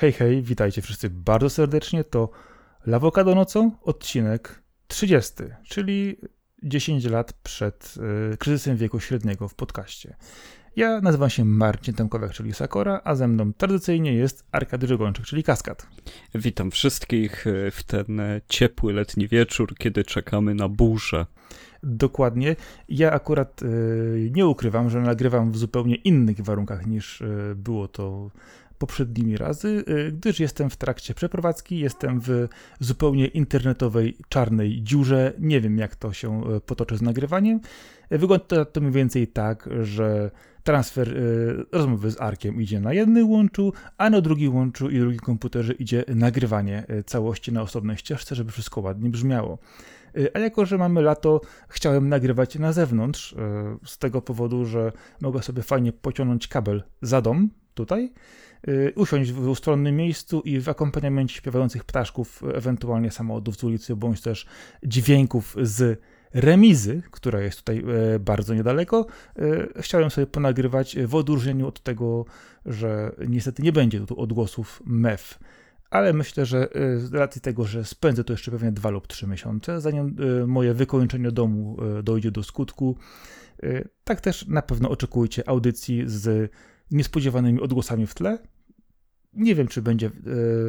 Hej, hej, witajcie wszyscy bardzo serdecznie. To Lawokado nocą, odcinek 30, czyli 10 lat przed y, kryzysem wieku średniego w podcaście. Ja nazywam się Marcin Tomkowiak, czyli Sakora, a ze mną tradycyjnie jest Arkady Żegończyk, czyli Kaskad. Witam wszystkich e, w ten e, ciepły letni wieczór, kiedy czekamy na burzę. Dokładnie. Ja akurat y, nie ukrywam, że nagrywam w zupełnie innych warunkach niż y, było to poprzednimi razy, y, gdyż jestem w trakcie przeprowadzki, jestem w zupełnie internetowej czarnej dziurze. Nie wiem, jak to się y, potoczy z nagrywaniem. Wygląda to mniej więcej tak, że transfer y, rozmowy z Arkiem idzie na jednym łączu, a na drugim łączu i drugim komputerze idzie nagrywanie całości na osobnej ścieżce, żeby wszystko ładnie brzmiało. A jako, że mamy lato, chciałem nagrywać na zewnątrz, z tego powodu, że mogę sobie fajnie pociągnąć kabel za dom, tutaj, Y, usiąść w ustronnym miejscu i w akompaniamencie śpiewających ptaszków, ewentualnie samochodów z ulicy, bądź też dźwięków z remizy, która jest tutaj e, bardzo niedaleko, e, chciałem sobie ponagrywać w odróżnieniu od tego, że niestety nie będzie tu odgłosów MEF. Ale myślę, że e, z racji tego, że spędzę to jeszcze pewnie dwa lub trzy miesiące, zanim moje wykończenie domu dojdzie do skutku, tak też na pewno oczekujcie audycji z niespodziewanymi odgłosami w tle. Nie wiem, czy będzie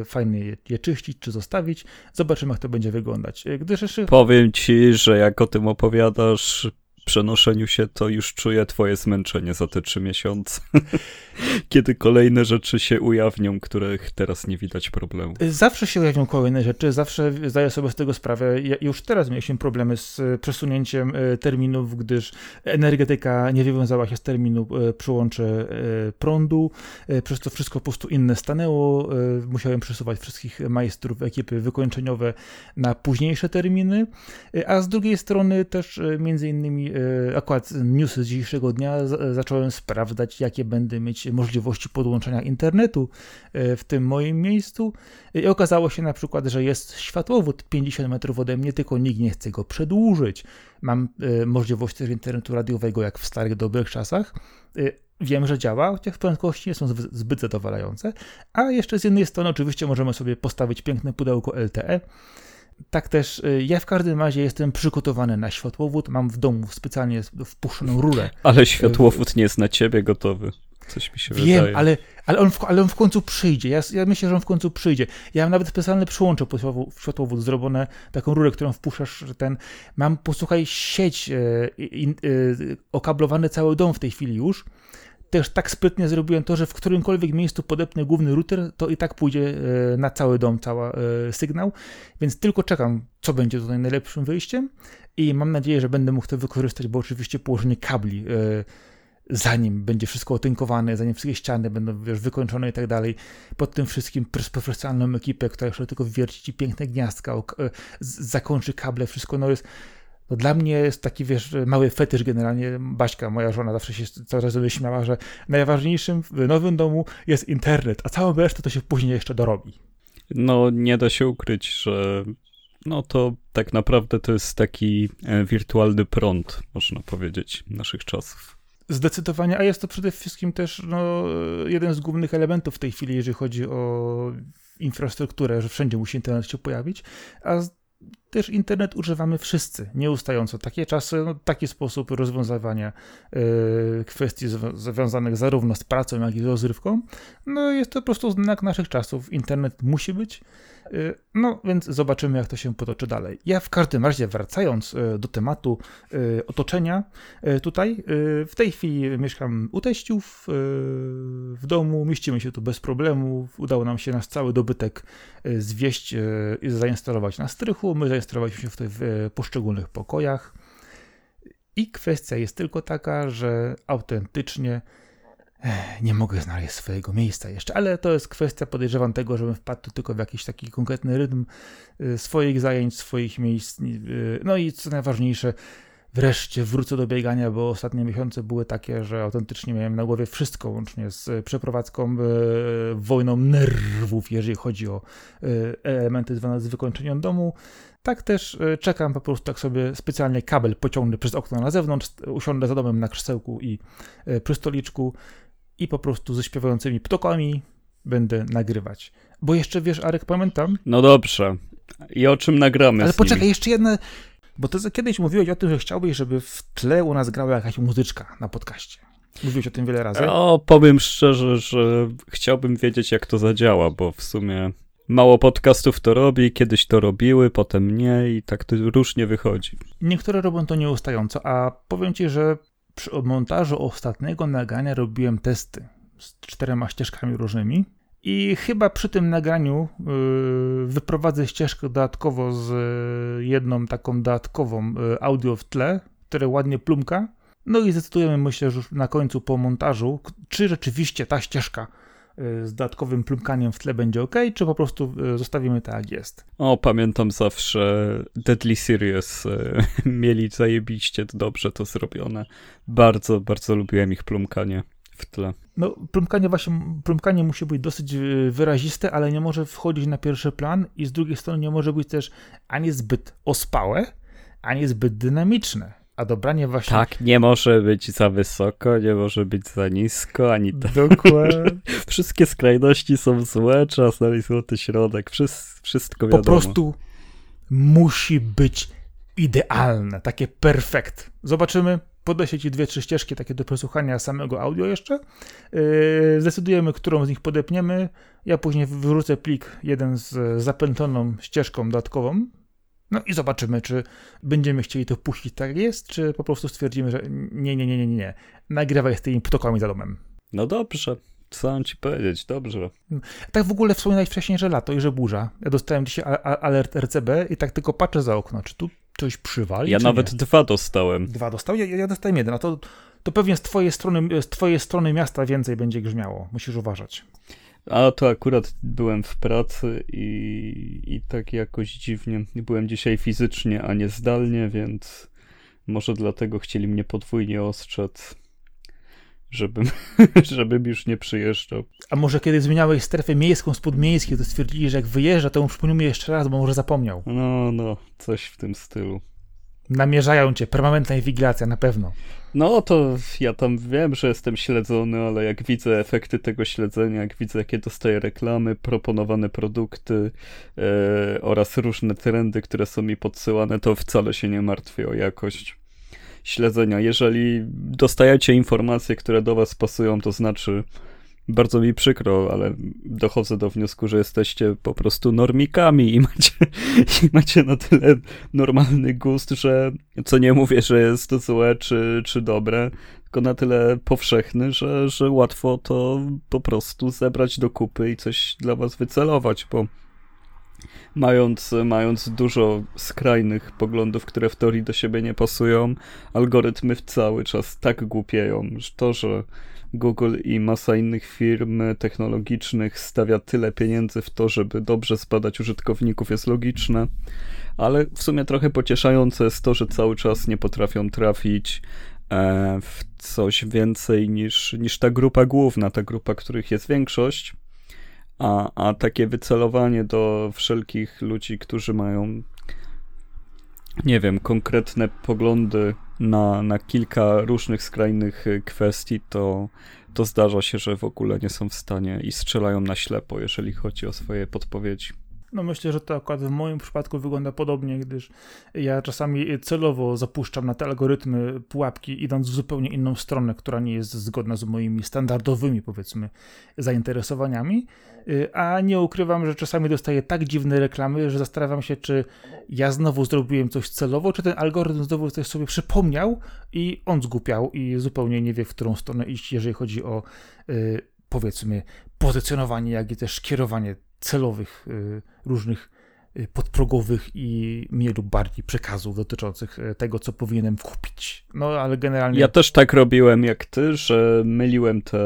e, fajnie je, je, czyścić, czy zostawić. Zobaczymy, jak to będzie wyglądać. E, gdyż jeszcze... Powiem ci, że jak o tym opowiadasz, przenoszeniu się, to już czuję twoje zmęczenie za te trzy miesiące. Kiedy kolejne rzeczy się ujawnią, których teraz nie widać problemu. Zawsze się ujawnią kolejne rzeczy, zawsze zdaję sobie z tego sprawę. Ja już teraz mieliśmy problemy z e, przesunięciem e, terminów, gdyż energetyka nie wywiązała się z terminu e, przyłącze prądu, przez to wszystko po prostu inne stanęło. Musiałem przesuwać wszystkich majstrów, ekipy wykończeniowe na późniejsze terminy, a z drugiej strony też między innymi akurat newsy z dzisiejszego dnia zacząłem sprawdzać, jakie będę mieć możliwości podłączenia internetu e, w tym moim miejscu i okazało się na przykład, że jest światłowód 50 metrów ode mnie, tylko nikt nie chce go przedłużyć. Mam e, możliwość też internetu radiowego, jak w starych, dobrych czasach. Wiem, że działa, chociaż prędkości nie są zbyt zadowalające. A jeszcze z jednej strony, oczywiście, możemy sobie postawić piękne pudełko LTE tak też y, ja w każdym razie jestem przygotowany na światłowód. Mam w domu specjalnie wpuszczoną rurę. Ale światłowód nie jest na ciebie gotowy. Coś mi się Wiem, wydaje. ale, ale, on w, ale on w końcu przyjdzie. Ja, ja myślę, że on w końcu przyjdzie. Ja mam nawet specjalne przyłącze pod światłowód zrobione, taką rurę, którą wpuszczasz, ten. Mam, posłuchaj, sieć e, e, okablowany cały dom w tej chwili już też tak sprytnie zrobiłem to, że w którymkolwiek miejscu podepnę główny router, to i tak pójdzie e, na cały dom cały e, sygnał, więc tylko czekam, co będzie tutaj najlepszym wyjściem i mam nadzieję, że będę mógł to wykorzystać, bo oczywiście położenie kabli e, zanim będzie wszystko otynkowane, zanim wszystkie ściany będą wiesz, wykończone i tak dalej, pod tym wszystkim profesjonalną ekipę, która jeszcze tylko wierci ci piękne gniazdka, zakończy kable, wszystko, no jest no dla mnie jest taki, wiesz, mały fetysz generalnie. Baśka, moja żona, zawsze się cały czas śmiała, że najważniejszym w nowym domu jest internet, a całą resztę to się później jeszcze dorobi. No, nie da się ukryć, że no to tak naprawdę to jest taki e, wirtualny prąd, można powiedzieć, naszych czasów. Zdecydowanie, a jest to przede wszystkim też no, jeden z głównych elementów w tej chwili, jeżeli chodzi o infrastrukturę, że wszędzie musi internet się pojawić, a też internet używamy wszyscy, nieustająco. Takie czasy, no, taki sposób rozwiązywania y, kwestii związanych zarówno z pracą, jak i z rozrywką, no jest to po prostu znak naszych czasów. Internet musi być, y, no więc zobaczymy, jak to się potoczy dalej. Ja w każdym razie, wracając y, do tematu otoczenia, tutaj w tej chwili mieszkam u teściów w domu, mieścimy się tu bez problemu. Udało nam się nasz cały dobytek zwieść i zainstalować na strychu. My zarejestrowaliśmy się w, w e, poszczególnych pokojach. I kwestia jest tylko taka, że autentycznie e, nie mogę znaleźć swojego miejsca jeszcze, ale to jest kwestia, podejrzewam, tego, żebym wpadł tylko w jakiś taki konkretny rytm e, swoich zajęć, swoich miejsc. No i co najważniejsze, wreszcie wrócę do biegania, bo ostatnie miesiące były takie, że autentycznie miałem na głowie wszystko, łącznie z przeprowadzką, wojną nerwów, jeżeli chodzi o elementy związane z wykończeniem domu. Tak też e, czekam po prostu, tak sobie specjalnie kabel pociągnę przez okno na zewnątrz, usiądę za domem na krzesełku i przy stoliczku i po prostu ze śpiewającymi ptokami będę nagrywać. Bo jeszcze wiesz, Arek, pamiętam. No dobrze. I o czym nagramy? Ale poczekaj, nimi? jeszcze jedna. Bo ty kiedyś mówiłeś o tym, że chciałbyś, żeby w tle u nas grała jakaś muzyczka na podcaście. Mówiłeś o tym wiele razy. O, powiem szczerze, że chciałbym wiedzieć, jak to zadziała, bo w sumie mało podcastów to robi, kiedyś to robiły, potem nie i tak to różnie wychodzi. Niektóre robią to nieustająco, a powiem ci, że przy montażu ostatniego nagrania robiłem testy z czterema ścieżkami różnymi i chyba przy tym nagraniu yy, wyprowadzę ścieżkę dodatkowo z yy, jedną taką dodatkową yy, audio w tle, które ładnie plumka. No i zdecydujemy, myślę, że już na końcu po montażu, czy rzeczywiście ta ścieżka z dodatkowym plumkaniem w tle będzie ok, czy po prostu yy, zostawimy tak jak jest. O, pamiętam zawsze Deadly Serious e, mieli zajebiście dobrze to zrobione. Bardzo, bardzo lubiłem ich plumkanie w tle. No, plumkanie właśnie, plumkanie musi być dosyć y, wyraziste, ale nie może wchodzić na pierwszy plan i z drugiej strony nie może być też ani zbyt ospałe, ani zbyt dynamiczne. A dobranie właśnie... Tak, nie może być za wysoko, nie może być za nisko, ani tak. Dokładnie. Wszystkie skrajności są złe, trzeba znaleźć złoty środek, Wszys- wszystko wiadomo. Po prostu musi być idealne, takie perfekt. Zobaczymy, podeślę ci dwie, trzy ścieżki takie do przesłuchania samego audio jeszcze. Yy, zdecydujemy, którą z nich podepniemy. Ja później wyrzucę plik jeden z zapętloną ścieżką dodatkową. No i zobaczymy, czy będziemy chcieli to puścić tak jest, czy po prostu stwierdzimy, że nie, nie, nie, nie, nie. Nagrywaj z tymi ptokami za domem. No dobrze, co mam ci powiedzieć, dobrze. Tak w ogóle wspominałeś wcześniej, że lato i że burza. Ja dostałem dzisiaj alert RCB i tak tylko patrzę za okno, czy tu coś przywali, Ja nawet nie? dwa dostałem. Dwa dostał? Ja, ja dostałem jeden, a to, to pewnie z twojej, strony, z twojej strony miasta więcej będzie grzmiało. Musisz uważać. A to akurat byłem w pracy i, i tak jakoś dziwnie. Byłem dzisiaj fizycznie, a nie zdalnie, więc może dlatego chcieli mnie podwójnie ostrzec, żebym, żebym już nie przyjeżdżał. A może kiedy zmieniałeś strefę miejską z podmiejskiej, to stwierdzili, że jak wyjeżdża, to mu przypomnimy jeszcze raz, bo może zapomniał. No, no, coś w tym stylu. Namierzają cię, permanentna inwigilacja, na pewno. No to ja tam wiem, że jestem śledzony, ale jak widzę efekty tego śledzenia, jak widzę jakie dostaję reklamy, proponowane produkty e, oraz różne trendy, które są mi podsyłane, to wcale się nie martwię o jakość śledzenia. Jeżeli dostajecie informacje, które do was pasują, to znaczy bardzo mi przykro, ale dochodzę do wniosku, że jesteście po prostu normikami i macie, i macie na tyle normalny gust, że co nie mówię, że jest złe czy, czy dobre, tylko na tyle powszechny, że, że łatwo to po prostu zebrać do kupy i coś dla was wycelować, bo mając, mając dużo skrajnych poglądów, które w teorii do siebie nie pasują, algorytmy cały czas tak głupieją, że to, że Google i masa innych firm technologicznych stawia tyle pieniędzy w to, żeby dobrze zbadać użytkowników, jest logiczne, ale w sumie trochę pocieszające jest to, że cały czas nie potrafią trafić e, w coś więcej niż, niż ta grupa główna, ta grupa, których jest większość. A, a takie wycelowanie do wszelkich ludzi, którzy mają, nie wiem, konkretne poglądy na, na kilka różnych skrajnych y, kwestii, to, to zdarza się, że w ogóle nie są w stanie i strzelają na ślepo, jeżeli chodzi o swoje podpowiedzi. No myślę, że to akurat w moim przypadku wygląda podobnie, gdyż ja czasami celowo zapuszczam na te algorytmy pułapki, idąc w zupełnie inną stronę, która nie jest zgodna z moimi standardowymi, powiedzmy, zainteresowaniami. Y, A nie ukrywam, że czasami dostaję tak dziwne reklamy, że zastanawiam się, czy ja znowu zrobiłem coś celowo, czy ten algorytm znowu coś sobie przypomniał i on zgłupiał i zupełnie nie wie, w którą stronę iść, jeżeli chodzi o, y, powiedzmy, pozycjonowanie, jak i też kierowanie celowych, y, różnych y, podprogowych i mniej lub bardziej przekazów dotyczących y, tego, co powinienem kupić. No ale generalnie. Ja też tak robiłem jak ty, że myliłem te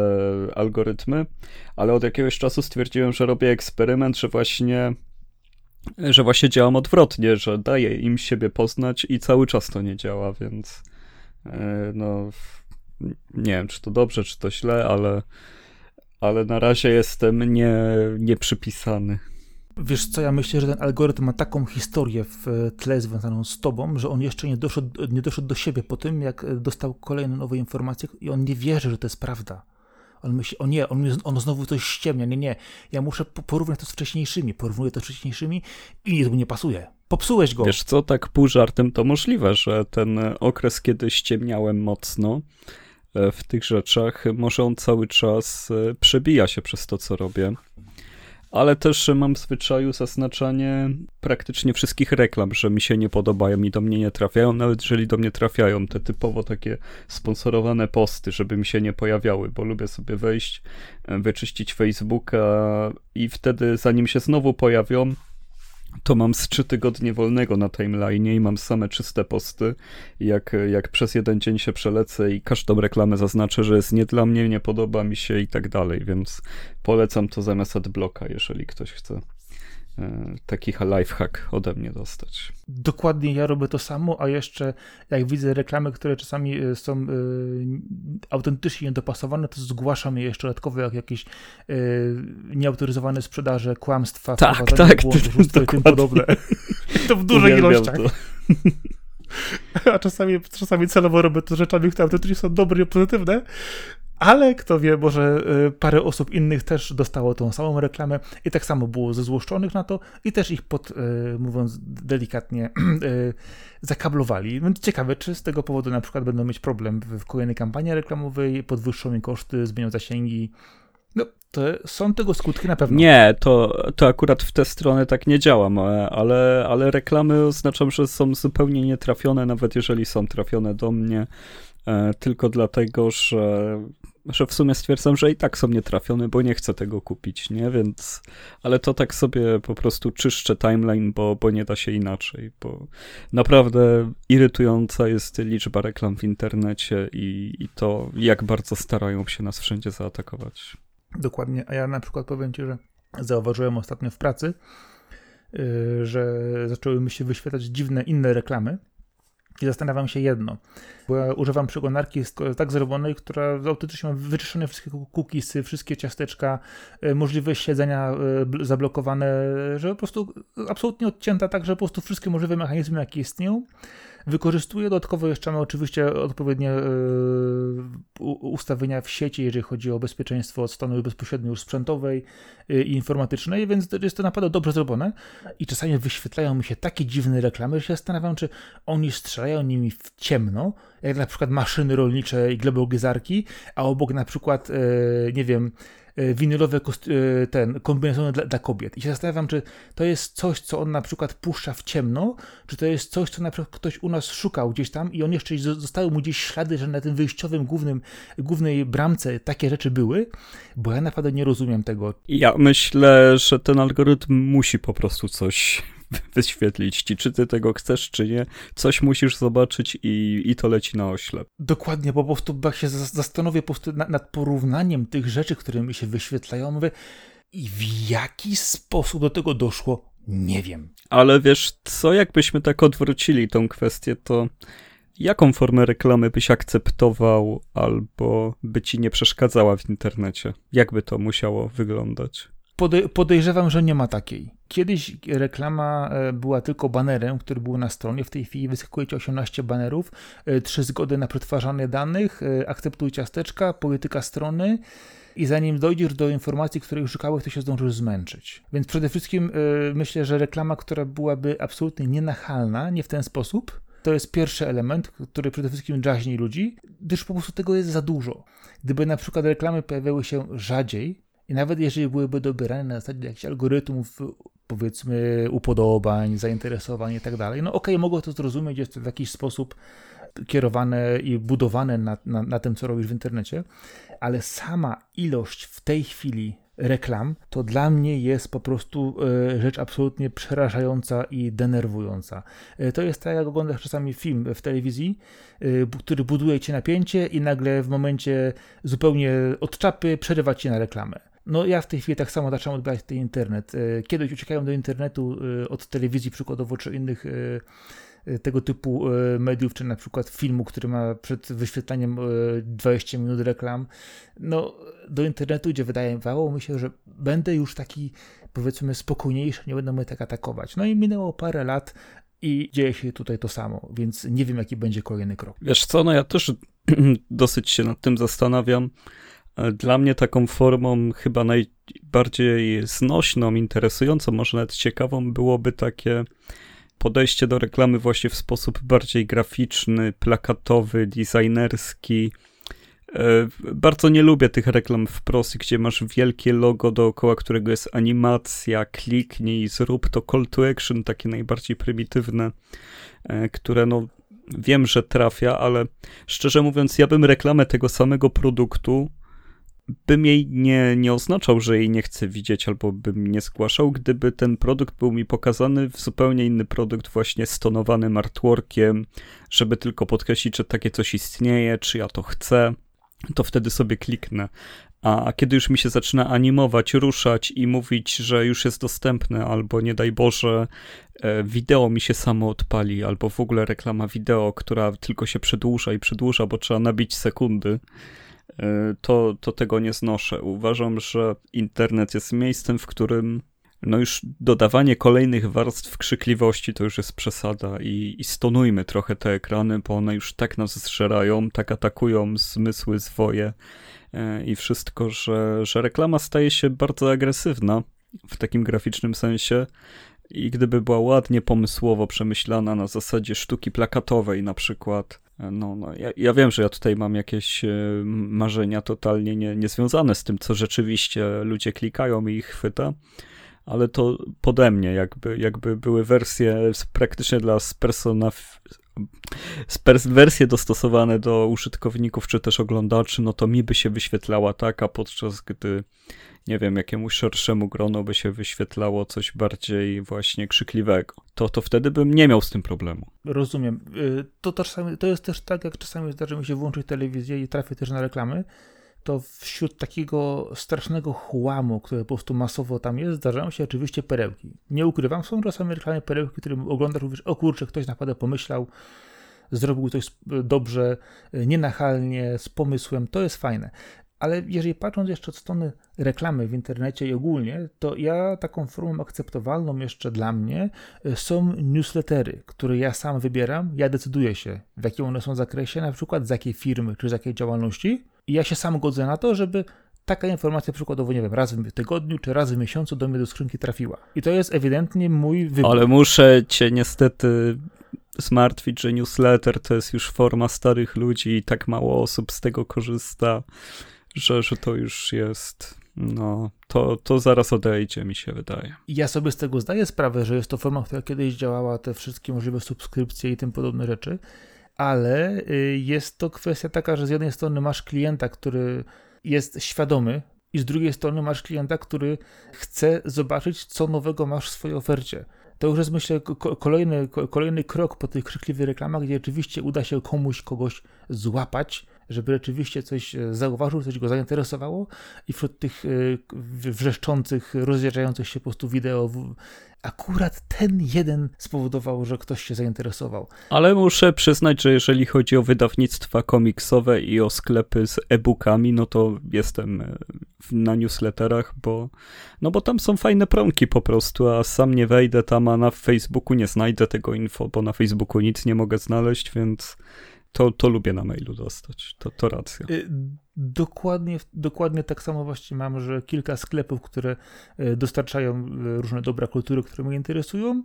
algorytmy, ale od jakiegoś czasu stwierdziłem, że robię eksperyment, że właśnie że właśnie działam odwrotnie, że daję im siebie poznać i cały czas to nie działa, więc no nie wiem, czy to dobrze, czy to źle, ale ale na razie jestem nie, nieprzypisany. Wiesz co, ja myślę, że ten algorytm ma taką historię w e, tle związaną z tobą, że on jeszcze nie doszedł, nie doszedł do siebie po tym, jak e, dostał kolejne nowe informacje i on nie wierzy, że to jest prawda. On myśli, o nie, on, on znowu coś ściemnia. Nie, nie, ja muszę porównać to z wcześniejszymi. Porównuję to z wcześniejszymi i nic mu nie pasuje. Popsułeś go. Wiesz co, tak pół żartem to możliwe, że ten okres, kiedy ściemniałem mocno w tych rzeczach, może on cały czas e, przebija się przez to, co robię. Ale też mam w zwyczaju zaznaczanie praktycznie wszystkich reklam, że mi się nie podobają i do mnie nie trafiają, nawet jeżeli do mnie trafiają te typowo takie sponsorowane posty, żeby mi się nie pojawiały, bo lubię sobie wejść, e, wyczyścić Facebooka i wtedy zanim się znowu pojawią, to mam z trzy tygodnie wolnego na timeline i mam same czyste posty. Jak, jak przez jeden dzień się przelecę i każdą reklamę zaznaczę, że jest nie dla mnie, nie podoba mi się i tak dalej, więc polecam to zamiast adblocka, jeżeli ktoś chce. E, taki lifehack ode mnie dostać. Dokładnie ja robię to samo, a jeszcze jak widzę reklamy, które czasami e, są y, autentycznie niedopasowane, to zgłaszam je jeszcze dodatkowo jak jakieś y, nieautoryzowane sprzedaże, kłamstwa, tak, tak, błąd, i tym podobne. to w dużych ilościach. To. A czasami, czasami celowo robię to rzeczami, które autentycznie są dobre i pozytywne, ale kto wie, może y, parę osób innych też dostało tą samą reklamę i tak samo było zezłoszczonych na to i też ich pod, y, mówiąc delikatnie, y, zakablowali. Ciekawe, czy z tego powodu na przykład będą mieć problem w kolejnej kampanii reklamowej, podwyższą mi koszty, zmienią zasięgi. No, to są tego skutki na pewno. Nie, to, to akurat w tę stronę tak nie działam, ale, ale reklamy oznaczam, że są zupełnie nietrafione, nawet jeżeli są trafione do mnie, e, tylko dlatego, że że w sumie stwierdzam, że i tak są nietrafione, bo nie chcę tego kupić, nie? Więc, ale to tak sobie po prostu czyszczę timeline, bo, bo nie da się inaczej, bo naprawdę irytująca jest liczba reklam w internecie i, i to, jak bardzo starają się nas wszędzie zaatakować. Dokładnie, a ja na przykład powiem ci, że zauważyłem ostatnio w pracy, yy, że zaczęły mi się wyświetlać dziwne inne reklamy, i zastanawiam się jedno, bo ja używam przeglądarki tak zrobionej, która autentycznie ma wyczyszczone wszystkie cookiesy, wszystkie ciasteczka, e, możliwość siedzenia e, zablokowane, że po prostu absolutnie odcięta tak, że po prostu wszystkie możliwe mechanizmy, jakie istnieją, wykorzystuje. Dodatkowo jeszcze mamy oczywiście odpowiednie e, ustawienia w sieci, jeżeli chodzi o bezpieczeństwo od strony bezpośrednio już sprzętowej i informatycznej, więc jest to naprawdę dobrze zrobione. I czasami wyświetlają mi się takie dziwne reklamy, że się zastanawiam, czy oni strzelają nimi w ciemno, jak na przykład maszyny rolnicze i glebogyzarki, a obok na przykład, nie wiem, E, winylowe e, ten, kombinezony dla, dla, kobiet. I się zastanawiam, czy to jest coś, co on na przykład puszcza w ciemno, czy to jest coś, co na przykład ktoś u nas szukał gdzieś tam i on jeszcze zostały mu gdzieś ślady, że na tym wyjściowym głównym, głównej bramce takie rzeczy były, bo ja naprawdę nie rozumiem tego. Ja myślę, że ten algorytm musi po prostu coś wyświetlić ci, czy ty tego chcesz, czy nie. Coś musisz zobaczyć i, i to leci na oślep. Dokładnie, bo po prostu jak się zastanowię po prostu nad, porównaniem tych rzeczy, które mi się wyświetlają, mówię, i w jaki sposób do tego doszło, nie wiem. Ale wiesz, co jakbyśmy tak odwrócili tą kwestię, to jaką formę reklamy byś akceptował albo by ci nie przeszkadzała w internecie? Jakby to musiało wyglądać? podejrzewam, że nie ma takiej. Kiedyś reklama e, była tylko banerem, który był na stronie. W tej chwili wyskakujecie 18 banerów, 3 e, zgody na przetwarzanie danych, e, akceptuj ciasteczka, polityka strony. I zanim dojdziesz do informacji, której szukałeś, to się zdążysz zmęczyć. Więc przede wszystkim myślę, że reklama, która byłaby absolutnie nienachalna, nie w ten sposób, to jest pierwszy element, który przede wszystkim drażni ludzi, gdyż po prostu tego jest za dużo. Gdyby na przykład reklamy pojawiały się rzadziej, i nawet jeżeli byłyby dobierane na zasadzie jakichś algorytmów, powiedzmy, upodobań, zainteresowań i tak dalej, no okej, okay, mogę to zrozumieć, jest to w jakiś sposób kierowane i budowane na, na, na tym, co robisz w internecie, ale sama ilość w tej chwili reklam, to dla mnie jest po prostu e, rzecz absolutnie przerażająca i denerwująca. E, to jest tak, jak oglądasz czasami film w telewizji, e, który buduje ci napięcie i nagle w momencie zupełnie od czapy przerywa ci na reklamę. No ja w tej chwili tak samo zacząłem odbierać ten internet. E, kiedyś uciekałem do internetu e, od telewizji przykładowo, czy innych e, tego typu mediów, czy na przykład filmu, który ma przed wyświetleniem 20 minut reklam. No do internetu gdzie wydawało mi się, że będę już taki powiedzmy spokojniejszy, nie będę mnie tak atakować. No i minęło parę lat, i dzieje się tutaj to samo, więc nie wiem, jaki będzie kolejny krok. Wiesz co, no ja też dosyć się nad tym zastanawiam, Dla mnie taką formą chyba najbardziej znośną, interesującą, może nawet ciekawą byłoby takie podejście do reklamy właśnie w sposób bardziej graficzny, plakatowy, designerski. E, bardzo nie lubię tych reklam wprost, gdzie masz wielkie logo dookoła, którego jest animacja, kliknij, zrób to call to action, takie najbardziej prymitywne, e, które no wiem, że trafia, ale szczerze mówiąc, ja bym reklamę tego samego produktu bym jej nie, nie oznaczał, że jej nie chcę widzieć, albo bym nie zgłaszał, gdyby ten produkt był mi pokazany w zupełnie inny produkt, właśnie stonowanym artworkiem, żeby tylko podkreślić, że takie coś istnieje, czy ja to chcę, to wtedy sobie kliknę. A, kiedy już mi się zaczyna animować, ruszać i mówić, że już jest dostępne, albo nie daj Boże, e, wideo mi się samo odpali, albo w ogóle reklama wideo, która tylko się przedłuża i przedłuża, bo trzeba nabić sekundy, to, to tego nie znoszę. Uważam, że internet jest miejscem, w którym no już dodawanie kolejnych warstw krzykliwości to już jest przesada i, i stonujmy trochę te ekrany, bo one już tak nas zżerają, tak atakują zmysły, zwoje e, i wszystko, że, że reklama staje się bardzo agresywna w takim graficznym sensie i gdyby była ładnie pomysłowo przemyślana na zasadzie sztuki plakatowej na przykład, e, no, no ja, ja, wiem, że ja tutaj mam jakieś e, marzenia totalnie nie, niezwiązane z tym, co rzeczywiście ludzie klikają i ich chwyta, ale to pode mnie, jakby, jakby były wersje praktycznie dla spersona, wersje dostosowane do użytkowników czy też oglądaczy, no to mi by się wyświetlała taka, podczas gdy nie wiem, jakiemuś szerszemu gronu by się wyświetlało coś bardziej właśnie krzykliwego. To, to wtedy bym nie miał z tym problemu. Rozumiem. Y, to, czasami, to jest też tak, jak czasami zdarzy mi się włączyć telewizję i trafię też na reklamy, to wśród takiego strasznego chłamu, które po prostu masowo tam jest, zdarzają się oczywiście perełki. Nie ukrywam, są czasami reklamy perełki, które oglądasz, mówisz, o kurczę, ktoś naprawdę pomyślał, zrobił coś dobrze, nienachalnie, z pomysłem, to jest fajne. Ale jeżeli patrząc jeszcze od strony reklamy w internecie i ogólnie, to ja taką formą akceptowalną jeszcze dla mnie e, są newslettery, które ja sam wybieram, ja decyduję się, w jakim one są zakresie, na przykład z jakiej firmy czy z jakiej działalności i ja się sam godzę na to, żeby taka informacja przykładowo, nie wiem, raz w tygodniu czy raz w miesiącu do mnie do skrzynki trafiła. I to jest ewidentnie mój wybór. Ale muszę cię niestety zmartwić, że newsletter to jest już forma starych ludzi i tak mało osób z tego korzysta, że, że to już jest no, to, to zaraz odejdzie, mi się wydaje. Ja sobie z tego zdaję sprawę, że jest to forma, która kiedyś działała, te wszystkie możliwe subskrypcje i tym podobne rzeczy, ale y, jest to kwestia taka, że z jednej strony masz klienta, który jest świadomy, i z drugiej strony masz klienta, który chce zobaczyć, co nowego masz w swojej ofercie. To już jest, myślę, kolejny, kolejny krok po tych krzykliwych reklamach, gdzie rzeczywiście uda się komuś kogoś złapać, żeby rzeczywiście coś e, zauważył, coś go zainteresowało i wśród tych e, wrzeszczących, rozjeżdżających się po prostu wideo akurat ten jeden spowodował, że ktoś się zainteresował. Ale muszę przyznać, że jeżeli chodzi o wydawnictwa komiksowe i o sklepy z e-bookami, no to jestem e, na newsletterach, bo, no bo tam są fajne promki po prostu, a sam nie wejdę tam, a na Facebooku nie znajdę tego info, bo na Facebooku nic nie mogę znaleźć, więc to, to lubię na mailu dostać. To, to racja. Y, dokładnie, dokładnie tak samo właśnie mam, że kilka sklepów, które y, dostarczają y, różne dobra kultury, które mnie interesują,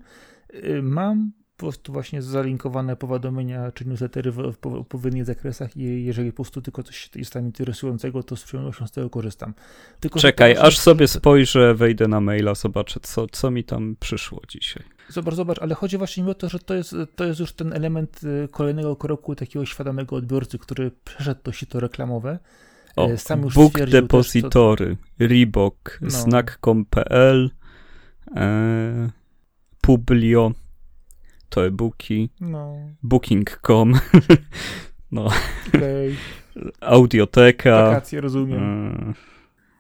mam po prostu właśnie zalinkowane powiadomienia czy newslettery w, odpowiednich zakresach i jeżeli po prostu tylko coś jest tam interesującego, to z przyjemnością z tego korzystam. Tylko, Czekaj, aż sobie spojrzę, wejdę na maila, zobaczę, co, co mi tam przyszło dzisiaj. Zobacz, zobacz, ale chodzi właśnie mi o to, że to jest, to jest już ten element y, kolejnego kroku takiego świadomego odbiorcy, który przeszedł to sito reklamowe. O, y, Sam już Book Depository, też, Reebok, no. Snack.com.pl, e, Publio, to e-booki, no. Booking.com, no. Okay. Audioteka, Wakacje, rozumiem. E,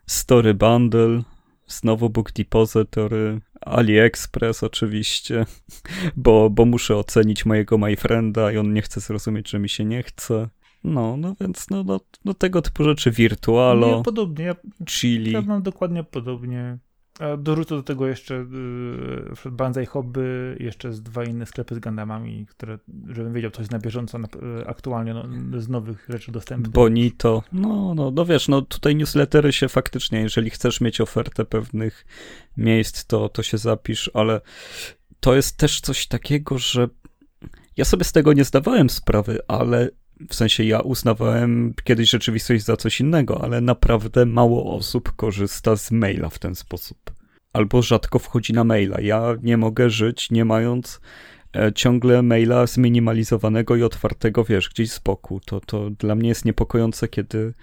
Story Bundle, znowu Book Depository, AliExpress oczywiście, bo, bo muszę ocenić mojego MyFrienda i on nie chce zrozumieć, że mi się nie chce. No, no więc no, no, no tego typu rzeczy, Virtualo, ja podobnie, ja, Chili. Ja mam dokładnie podobnie. Dorzucę do tego jeszcze yy, Banzai Hobby, jeszcze z dwa inne sklepy z Gundamami, które, żebym wiedział coś na bieżąco na, y, aktualnie no, z nowych rzeczy dostępnych. Bonito. No, no, no wiesz, no tutaj newslettery się faktycznie, jeżeli chcesz mieć ofertę pewnych miejsc, to, to się zapisz, ale to jest też coś takiego, że ja sobie z tego nie zdawałem sprawy, ale w sensie ja uznawałem kiedyś rzeczywistość za coś innego, ale naprawdę mało osób korzysta z maila w ten sposób. Albo rzadko wchodzi na maila. Ja nie mogę żyć nie mając e, ciągle maila zminimalizowanego i otwartego, wiesz, gdzieś z boku. To, to dla mnie jest niepokojące, kiedy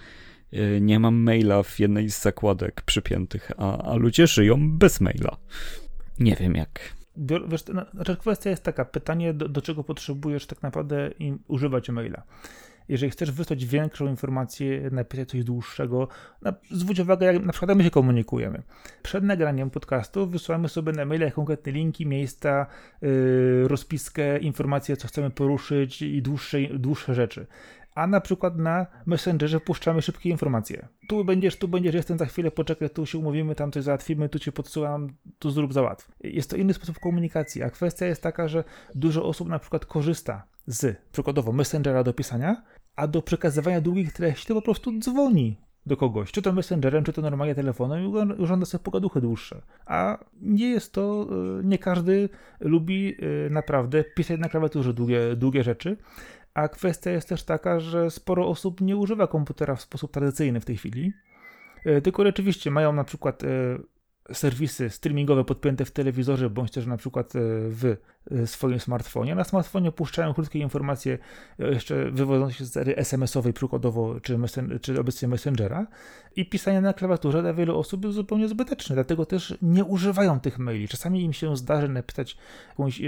e, nie mam maila w jednej z zakładek przypiętych, a, a ludzie żyją bez maila. Nie wiem jak. Wiesz, znaczy kwestia jest taka, pytanie do, do czego potrzebujesz tak naprawdę używać maila. Jeżeli chcesz wysłać większą informację, napisać coś dłuższego, na, zwróć uwagę, jak na przykład my się komunikujemy. Przed nagraniem podcastu wysyłamy sobie na maila konkretne linki, miejsca, yy, rozpiskę, informacje, co chcemy poruszyć i dłuższe, dłuższe rzeczy a na przykład na Messengerze puszczamy szybkie informacje. Tu będziesz, tu będziesz, jestem za chwilę, poczekaj, tu się umówimy, tam coś załatwimy, tu cię podsyłam, tu zrób, załatw. Jest to inny sposób komunikacji, a kwestia jest taka, że dużo osób na przykład korzysta z, przykładowo, Messengera do pisania, a do przekazywania długich treści to po prostu dzwoni do kogoś, czy to messengerem, czy to normalnie telefonem i urządza sobie pogaduchy dłuższe. A nie jest to, e, nie każdy lubi e, naprawdę pisać na klawiaturze długie, długie rzeczy, a kwestia jest też taka, że sporo osób nie używa komputera w sposób tradycyjny w tej chwili, e, tylko rzeczywiście mają na przykład serwisy streamingowe podpięte w telewizorze, bądź też na przykład w Y, swoim smartfonie. Na smartfonie puszczają krótkie informacje, y, jeszcze wywodzące się z serii SMS-owej, przykładowo, czy, messen- czy obecnie Messengera. I pisanie na klawiaturze dla wielu osób jest zupełnie zbyteczne, dlatego też nie używają tych maili. Czasami im się zdarzy napisać jakąś e,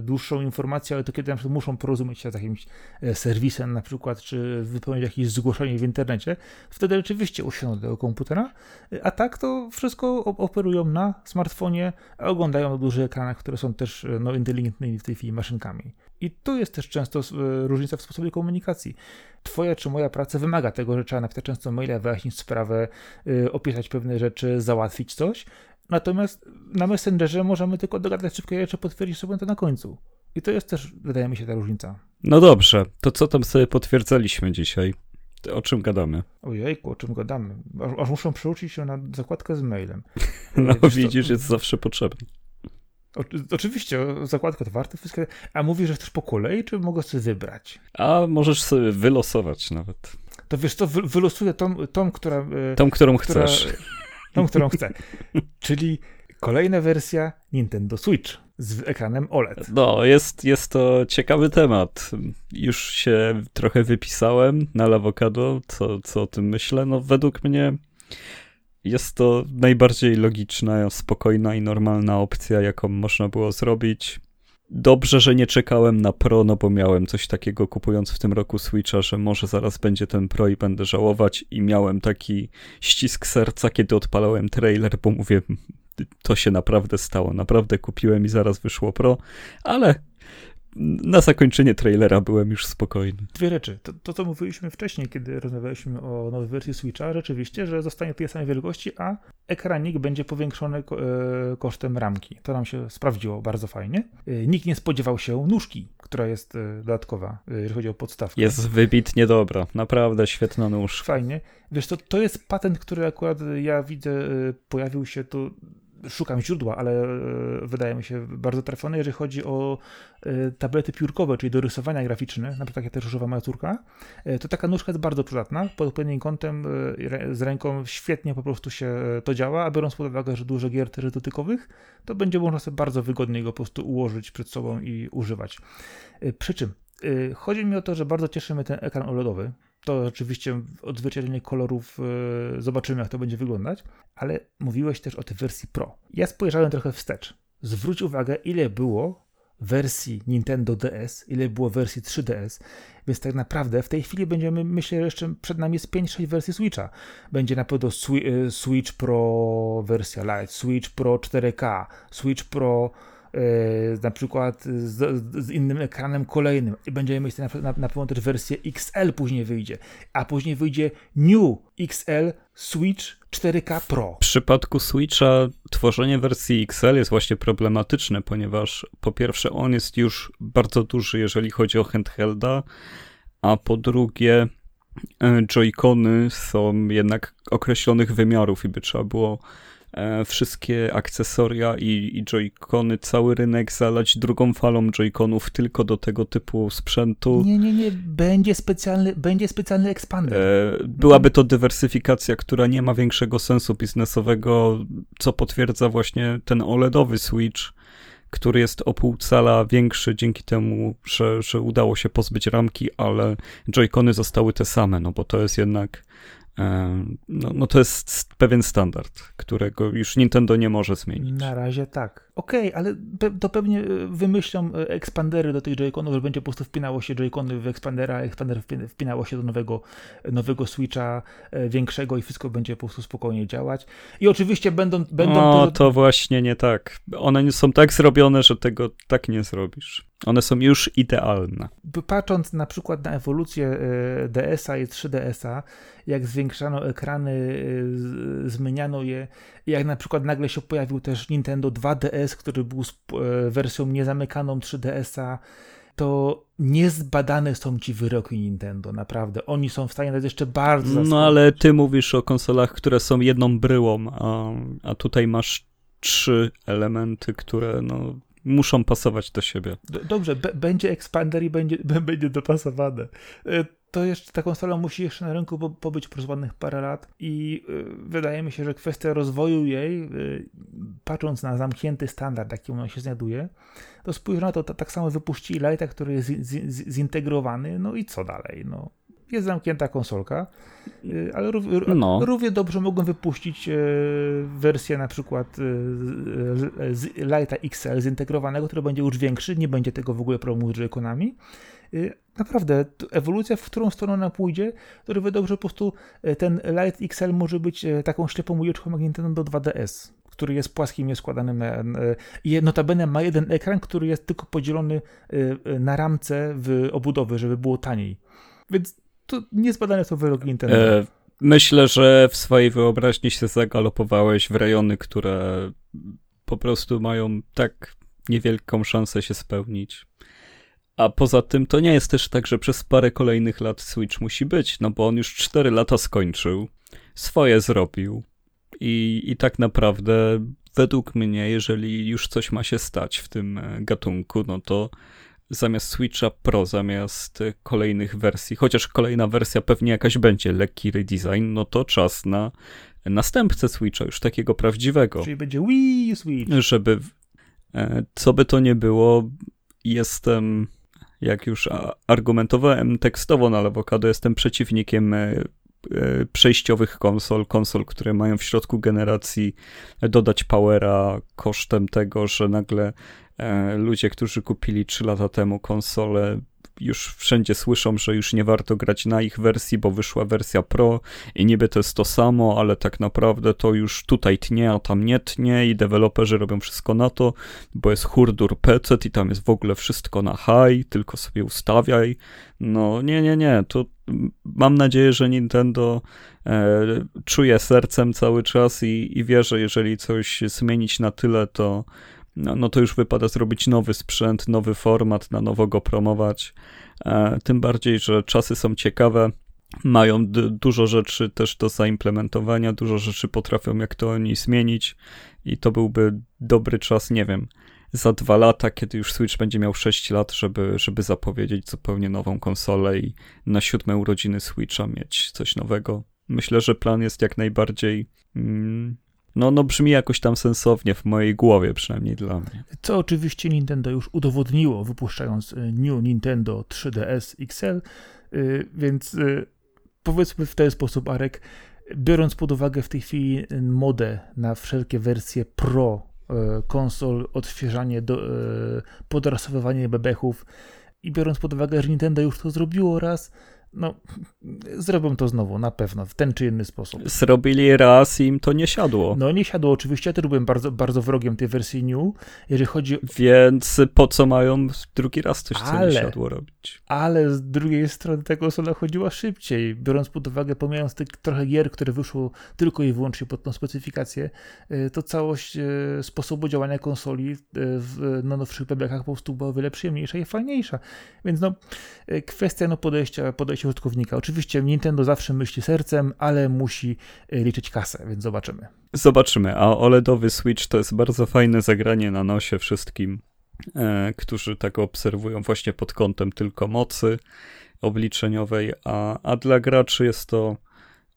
dłuższą informację, ale to kiedy na przykład muszą porozumieć się z jakimś serwisem, na przykład, czy wypełnić jakieś zgłoszenie w internecie, wtedy rzeczywiście usiądą do tego komputera, a tak to wszystko operują na smartfonie, a oglądają na dużych ekranach, które są też no, inteligentnymi w tej chwili maszynkami. I tu jest też często e, różnica w sposobie komunikacji. Twoja czy moja praca wymaga tego, że trzeba napisać często maila, wyjaśnić sprawę, e, opisać pewne rzeczy, załatwić coś. Natomiast na Messengerze możemy tylko dogadać szybkie rzeczy, potwierdzić sobie to na końcu. I to jest też, wydaje mi się, ta różnica. No dobrze, to co tam sobie potwierdzaliśmy dzisiaj? O czym gadamy? Ojejku, o czym gadamy? Aż, aż muszę przeuczyć się na zakładkę z mailem. No Wiesz, widzisz, jest zawsze potrzebny. O, oczywiście, zakładka otwarta, wszystko. A mówisz, że chcesz po kolei, czy mogę sobie wybrać? A możesz sobie wylosować nawet. To wiesz, to wy, wylosuję tą, tą, która. E, tą, którą która, chcesz. Tą, którą chcę. Czyli kolejna wersja Nintendo Switch z ekranem OLED. No, jest, jest to ciekawy temat. Już się trochę wypisałem na Lawokado, co, co o tym myślę. No, według mnie jest to najbardziej logiczna, spokojna i normalna opcja, jaką można było zrobić. Dobrze, że nie czekałem na Pro, no bo miałem coś takiego kupując w tym roku Switcha, że może zaraz będzie ten Pro i będę żałować. I miałem taki ścisk serca, kiedy odpalałem trailer, bo mówię, to się naprawdę stało, naprawdę kupiłem i zaraz wyszło Pro, ale na zakończenie trailera byłem już spokojny. Dwie rzeczy. To, to, co mówiliśmy wcześniej, kiedy rozmawialiśmy o nowej wersji Switcha, rzeczywiście, że zostanie tej samej wielkości, a ekranik będzie powiększony e, kosztem ramki. To nam się sprawdziło bardzo fajnie. E, nikt nie spodziewał się nóżki, która jest e, dodatkowa, jeżeli chodzi o podstawkę. Jest wybitnie dobra. Naprawdę świetna nóż. Fajnie. Wiesz, to, to jest patent, który akurat ja widzę, pojawił się tu szukam źródła, ale e, wydaje mi się bardzo trafione, jeżeli chodzi o e, tablety piórkowe, czyli do rysowania graficzne, na przykład takie też używa moja córka, e, to taka nóżka jest bardzo przydatna, pod odpowiednim kątem z ręką świetnie po prostu się to działa, a biorąc pod uwagę, że dużo gier też dotykowych, to będzie można sobie bardzo wygodnie go po prostu ułożyć przed sobą i używać. Przy czym chodzi mi o to, że bardzo cieszy mnie ten ekran OLEDowy, to oczywiście odzwierciedlenie kolorów, yy, zobaczymy jak to będzie wyglądać, ale mówiłeś też o tej wersji Pro. Ja spojrzałem trochę wstecz. Zwróć uwagę, ile było wersji Nintendo DS, ile było wersji 3DS, więc tak naprawdę w tej chwili będziemy, myślę, że jeszcze przed nami jest 5-6 wersji Switcha. Będzie na pewno y, Switch Pro wersja Lite, Switch Pro 4K, Switch Pro na przykład z, z, innym ekranem kolejnym. I będziemy mieć na, na, na pewno też wersję XL później wyjdzie, a później wyjdzie New XL Switch 4K Pro. W przypadku Switcha tworzenie wersji XL jest właśnie problematyczne, ponieważ po pierwsze on jest już bardzo duży, jeżeli chodzi o handhelda, a po drugie e, Joy-Cony są jednak określonych wymiarów i by trzeba było e, wszystkie akcesoria i, i Joy-Cony, cały rynek zalać drugą falą Joy-Conów tylko do tego typu sprzętu. Nie, nie, nie, będzie specjalny, będzie specjalny expander. E, byłaby to dywersyfikacja, która nie ma większego sensu biznesowego, co potwierdza właśnie ten OLEDowy Switch, który jest o pół cala większy dzięki temu, że, że udało się pozbyć ramki, ale joycony zostały te same, no bo to jest jednak no, no to jest pewien standard, którego już Nintendo nie może zmienić. Na razie tak. Okej, okay, ale to pewnie e, wymyślą e, ekspandery do tych Joy-Conów, że będzie po prostu wpinało się Joy-Cony w ekspandera, a ekspander wpinało się do nowego, nowego Switcha e, większego i wszystko będzie po prostu spokojnie działać. I oczywiście będą... będą no, to... to właśnie nie tak. One są tak zrobione, że tego tak nie zrobisz. One są już idealne. Patrząc na przykład na ewolucję DS-a i 3DS-a, jak zwiększano ekrany, zmieniano je, jak na przykład nagle się pojawił też Nintendo 2DS, który był e, wersją niezamykaną 3DS-a, to niezbadane są ci wyroki Nintendo, naprawdę. Oni są w stanie dać jeszcze bardzo zaskoczyć. No ale ty mówisz o konsolach, które są jedną bryłą, a, a tutaj masz trzy elementy, które no, muszą pasować do siebie. Dobrze, będzie expander i będzie, będzie dopasowane. To jeszcze ta konsola musi jeszcze na rynku po, pobyć przez ładnych parę lat i y, wydaje mi się, że kwestia rozwoju jej, y, patrząc na zamknięty standard, jaki ona się znajduje, to spójrz na to, tak samo wypuścili Lighta, który jest z, z, zintegrowany, no i co dalej, no. Jest zamknięta konsolka, y, ale rów, no. równie dobrze mogą wypuścić wersję na przykład Lighta XL zintegrowanego, który będzie już większy, nie będzie tego w ogóle problemu z joy naprawdę ewolucja, w którą stronę ona pójdzie, to równie dobrze po prostu e, ten Lite XL może być e, taką ślepą łyżeczką jak Nintendo 2DS, który jest płaskim, jest składanym i notabene ma jeden ekran, który jest tylko podzielony na ramce w obudowy, żeby było taniej. Więc to niezbadane są wyroki Nintendo. E, myślę, że w swojej wyobraźni się zagalopowałeś w rejony, które po prostu mają tak niewielką szansę się spełnić. A poza tym to nie jest też tak, że przez parę kolejnych lat Switch musi być, no bo on już 4 lata skończył, swoje zrobił i, i tak naprawdę według mnie, jeżeli już coś ma się stać w tym e, gatunku, no to zamiast Switcha Pro, zamiast e, kolejnych wersji, chociaż kolejna wersja pewnie jakaś będzie, lekki redesign, no to czas na następcę Switcha, już takiego prawdziwego. Czyli będzie Wii Switch. Żeby, e, co by to nie było, jestem jak już argumentowałem tekstowo na Lewokado, jestem przeciwnikiem e, e, przejściowych konsol, konsol, które mają w środku generacji dodać powera kosztem tego, że nagle e, ludzie, którzy kupili 3 lata temu konsolę, już wszędzie słyszą, że już nie warto grać na ich wersji, bo wyszła wersja Pro i niby to jest to samo, ale tak naprawdę to już tutaj tnie, a tam nie tnie i deweloperzy robią wszystko na to, bo jest hurdur PC i tam jest w ogóle wszystko na high, tylko sobie ustawiaj. No nie, nie, nie, to mam nadzieję, że Nintendo e, czuje sercem cały czas i, i wie, że jeżeli coś zmienić na tyle, to no, no to już wypada zrobić nowy sprzęt, nowy format, na nowo go promować. E, tym bardziej, że czasy są ciekawe, mają dużo rzeczy też do zaimplementowania, dużo rzeczy potrafią jak to oni zmienić i to byłby dobry czas, nie wiem, za dwa lata, kiedy już Switch będzie miał 6 lat, żeby, żeby zapowiedzieć zupełnie nową konsolę i na siódme urodziny Switcha mieć coś nowego. Myślę, że plan jest jak najbardziej mm, no, no brzmi jakoś tam sensownie w mojej głowie, przynajmniej dla mnie. Co oczywiście Nintendo już udowodniło, wypuszczając y, New Nintendo 3DS XL, y, więc y, powiedzmy w ten sposób, Arek, biorąc pod uwagę w tej chwili modę na wszelkie wersje Pro konsol, odświeżanie, do, podrasowywanie bebechów i biorąc pod uwagę, że Nintendo już to zrobiło raz, no, zrobią to znowu, na pewno, w ten czy inny sposób. Zrobili raz i im to nie siadło. No nie siadło, oczywiście, ja też byłem bardzo, bardzo wrogiem tej wersji New, jeżeli chodzi... Więc po co mają drugi raz coś, co nie siadło robić? Ale z drugiej strony ta konsola chodziła szybciej, biorąc pod uwagę, pomijając tych trochę gier, które wyszło tylko i wyłącznie pod tą specyfikację, y, to całość y, sposobu działania konsoli y, w no, nowszych bebekach po prostu była o wiele przyjemniejsza i fajniejsza. Więc no, kwestia no, podejścia, podejścia podejście użytkownika. Oczywiście Nintendo zawsze myśli sercem, ale musi e, liczyć kasę, więc zobaczymy. Zobaczymy, a OLEDowy Switch to jest bardzo fajne zagranie na nosie wszystkim, e, którzy tak obserwują właśnie pod kątem tylko mocy obliczeniowej, a, a dla graczy jest to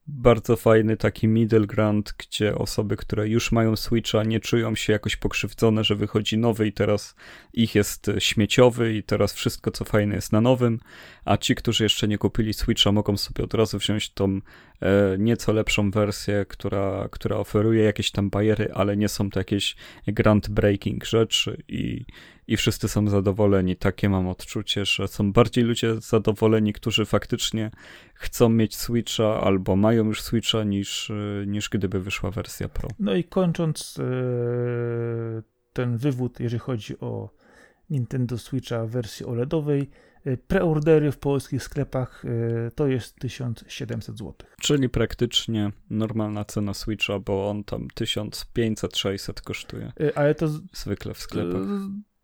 bardzo fajny taki middle ground, gdzie osoby, które już mają Switcha, nie czują się jakoś pokrzywdzone, że wychodzi nowy i teraz ich jest śmieciowy i teraz wszystko, co fajne jest na nowym, a ci, którzy jeszcze nie kupili Switcha, mogą sobie od razu wziąć tą e, nieco lepszą wersję, która, która oferuje jakieś tam bariery, ale nie są to jakieś groundbreaking rzeczy i, i wszyscy są zadowoleni. Takie mam odczucie, że są bardziej ludzie zadowoleni, którzy faktycznie chcą mieć Switcha albo mają już Switcha niż, e, niż gdyby wyszła wersja Pro. No i kończąc e, ten wywód, jeżeli chodzi o Nintendo Switcha w wersji OLEDowej, preordery w polskich sklepach to jest 1700 zł. Czyli praktycznie normalna cena Switcha, bo on tam 1500-600 kosztuje. Ale to zwykle w sklepach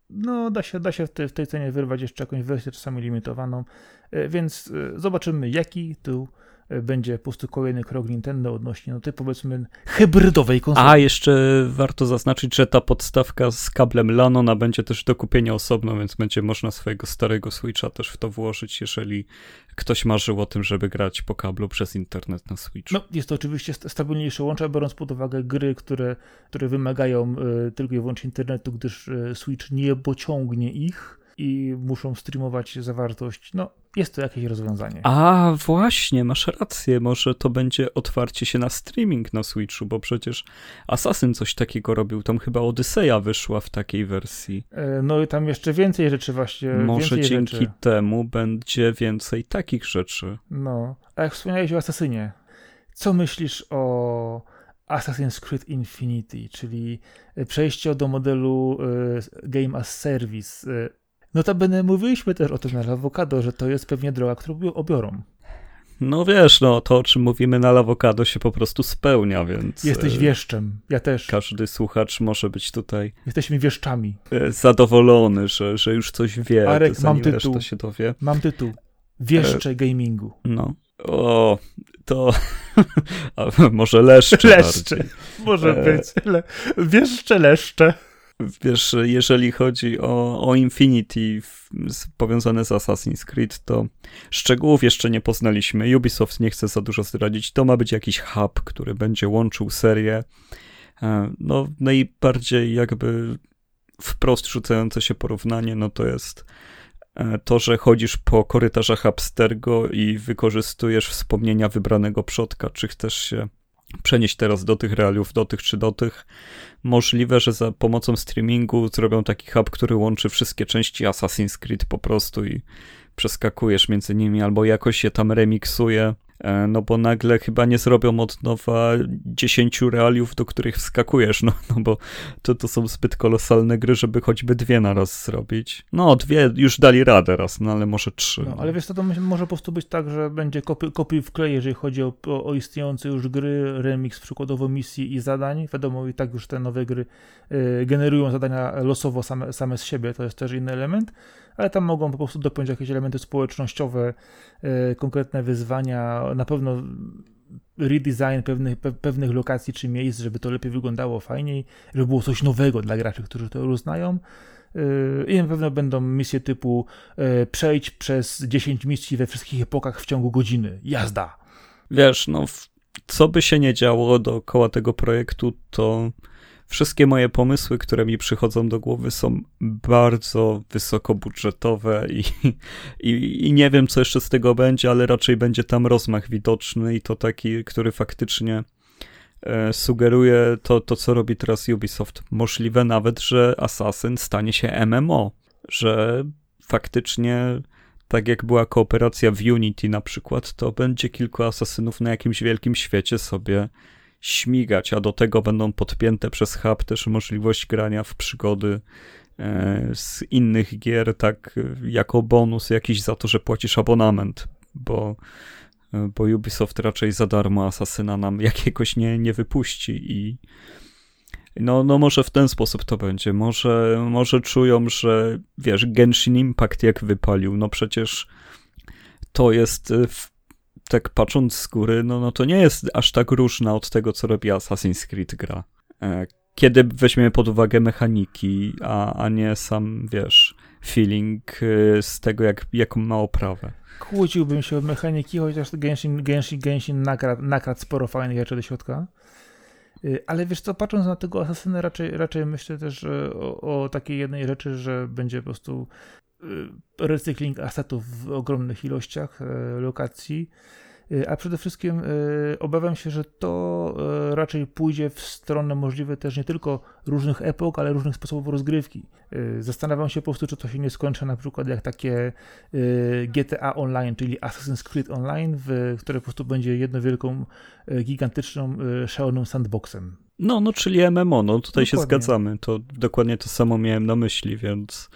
no, da się, da się w, tej, w tej cenie wyrwać jeszcze jakąś wersję czasami limitowaną, więc zobaczymy, jaki tu e, będzie po prostu kolejny krok Nintendo odnośnie no tej powiedzmy hybrydowej konsoli. A jeszcze warto zaznaczyć, że ta podstawka z kablem LAN ona będzie też do kupienia osobno, więc będzie można swojego starego Switcha też w to włożyć, jeżeli ktoś marzył o tym, żeby grać po kablu przez internet na Switch. No, jest to oczywiście stabilniejsze łącze, biorąc pod uwagę gry, które, które wymagają y, tylko i wyłącznie internetu, gdyż y, Switch nie pociągnie ich i muszą streamować zawartość. No, jest to jakieś rozwiązanie. A właśnie, masz rację, może to będzie otwarcie się na streaming na Switchu, bo przecież Assassin coś takiego robił, tam chyba Odyseja wyszła w takiej wersji. E, no i tam jeszcze więcej rzeczy właśnie. Może dzięki rzeczy. temu będzie więcej takich rzeczy. No, a jak wspomniałeś o Assassinie, co myślisz o Assassin's Creed Infinity, czyli przejście do modelu y, Game as Service, y, Notabene mówiliśmy też o tym na Avocado, że to jest pewnie droga, którą obiorą. No wiesz, no to o czym mówimy na Avocado się po prostu spełnia, więc... Jesteś e, wieszczem, ja też. Każdy słuchacz może być tutaj... Jesteśmy wieszczami. E, zadowolony, że, że już coś wie, Arek, mam tytuł. się dowie. Mam tytuł. Wieszcze e... gamingu. No. O, to... Może leszcze Leszcze. Bardziej. Może e... być. Le... Wieszcze leszcze wiesz, jeżeli chodzi o, o Infinity powiązane z Assassin's Creed, to szczegółów jeszcze nie poznaliśmy. Ubisoft nie chce za dużo zdradzić. To ma być jakiś hub, który będzie łączył serię. E, no, najbardziej jakby wprost rzucające się porównanie, no to jest e, to, że chodzisz po korytarzach Abstergo i wykorzystujesz wspomnienia wybranego przodka, czy chcesz się przenieść teraz do tych realiów, do tych czy do tych. Możliwe, że za pomocą streamingu zrobią taki hub, który łączy wszystkie części Assassin's Creed po prostu i przeskakujesz między nimi, albo jakoś się tam remiksuje no bo nagle chyba nie zrobią od nowa 10 realiów, do których wskakujesz, no, no bo to, to są zbyt kolosalne gry, żeby choćby dwie na raz zrobić. No, dwie już dali radę raz, no ale może trzy. No, ale wiesz co, to może po prostu być tak, że będzie kopi, kopiuj w klej, jeżeli chodzi o, o, o, istniejące już gry, remix przykładowo misji i zadań. Wiadomo, i tak już te nowe gry y, generują zadania losowo same, same z siebie, to jest też inny element ale tam mogą po prostu dopiąć jakieś elementy społecznościowe, e, konkretne wyzwania, na pewno redesign pewnych, pe, pewnych lokacji czy miejsc, żeby to lepiej wyglądało fajniej, żeby było coś nowego dla graczy, którzy to już znają. E, I na pewno będą misje typu e, przejdź przez 10 misji we wszystkich epokach w ciągu godziny. Jazda! Wiesz, no, co by się nie działo dookoła tego projektu, to Wszystkie moje pomysły, które mi przychodzą do głowy, są bardzo wysokobudżetowe i, i, i nie wiem, co jeszcze z tego będzie, ale raczej będzie tam rozmach widoczny i to taki, który faktycznie e, sugeruje to, to, co robi teraz Ubisoft. Możliwe nawet, że Assassin stanie się MMO, że faktycznie tak jak była kooperacja w Unity na przykład, to będzie kilku asasynów na jakimś wielkim świecie sobie śmigać, a do tego będą podpięte przez hub też możliwość grania w przygody e, z innych gier, tak jako bonus jakiś za to, że płacisz abonament, bo, e, bo Ubisoft raczej za darmo asasyna nam jakiegoś nie, nie wypuści i no, no może w ten sposób to będzie. Może, może czują, że wiesz, Genshin Impact jak wypalił, no przecież to jest e, w tak patrząc z góry, no, no to nie jest aż tak różna od tego, co robi Assassin's Creed gra. E, kiedy weźmiemy pod uwagę mechaniki, a, a nie sam, wiesz, feeling e, z tego, jak, jaką ma oprawę. Kłóciłbym się o mechaniki, chociaż Genshin, Genshin, Genshin nakradł, nakradł sporo fajnych rzeczy do środka. E, ale wiesz co, patrząc na tego asasynę, raczej, raczej myślę też o, o takiej jednej rzeczy, że będzie po prostu recykling asetów w ogromnych ilościach y, lokacji, y, a przede wszystkim obawiam się, że to raczej pójdzie w stronę możliwe też nie tylko różnych epok, ale różnych sposobów rozgrywki. Zastanawiam się po prostu, czy to się nie skończy na przykład jak takie GTA Online, czyli Assassin's Creed Online, które po prostu będzie jedną wielką, gigantyczną, szaloną sandboxem. No, no, czyli MMO, no tutaj dokładnie. się zgadzamy. To dokładnie to samo miałem na myśli, więc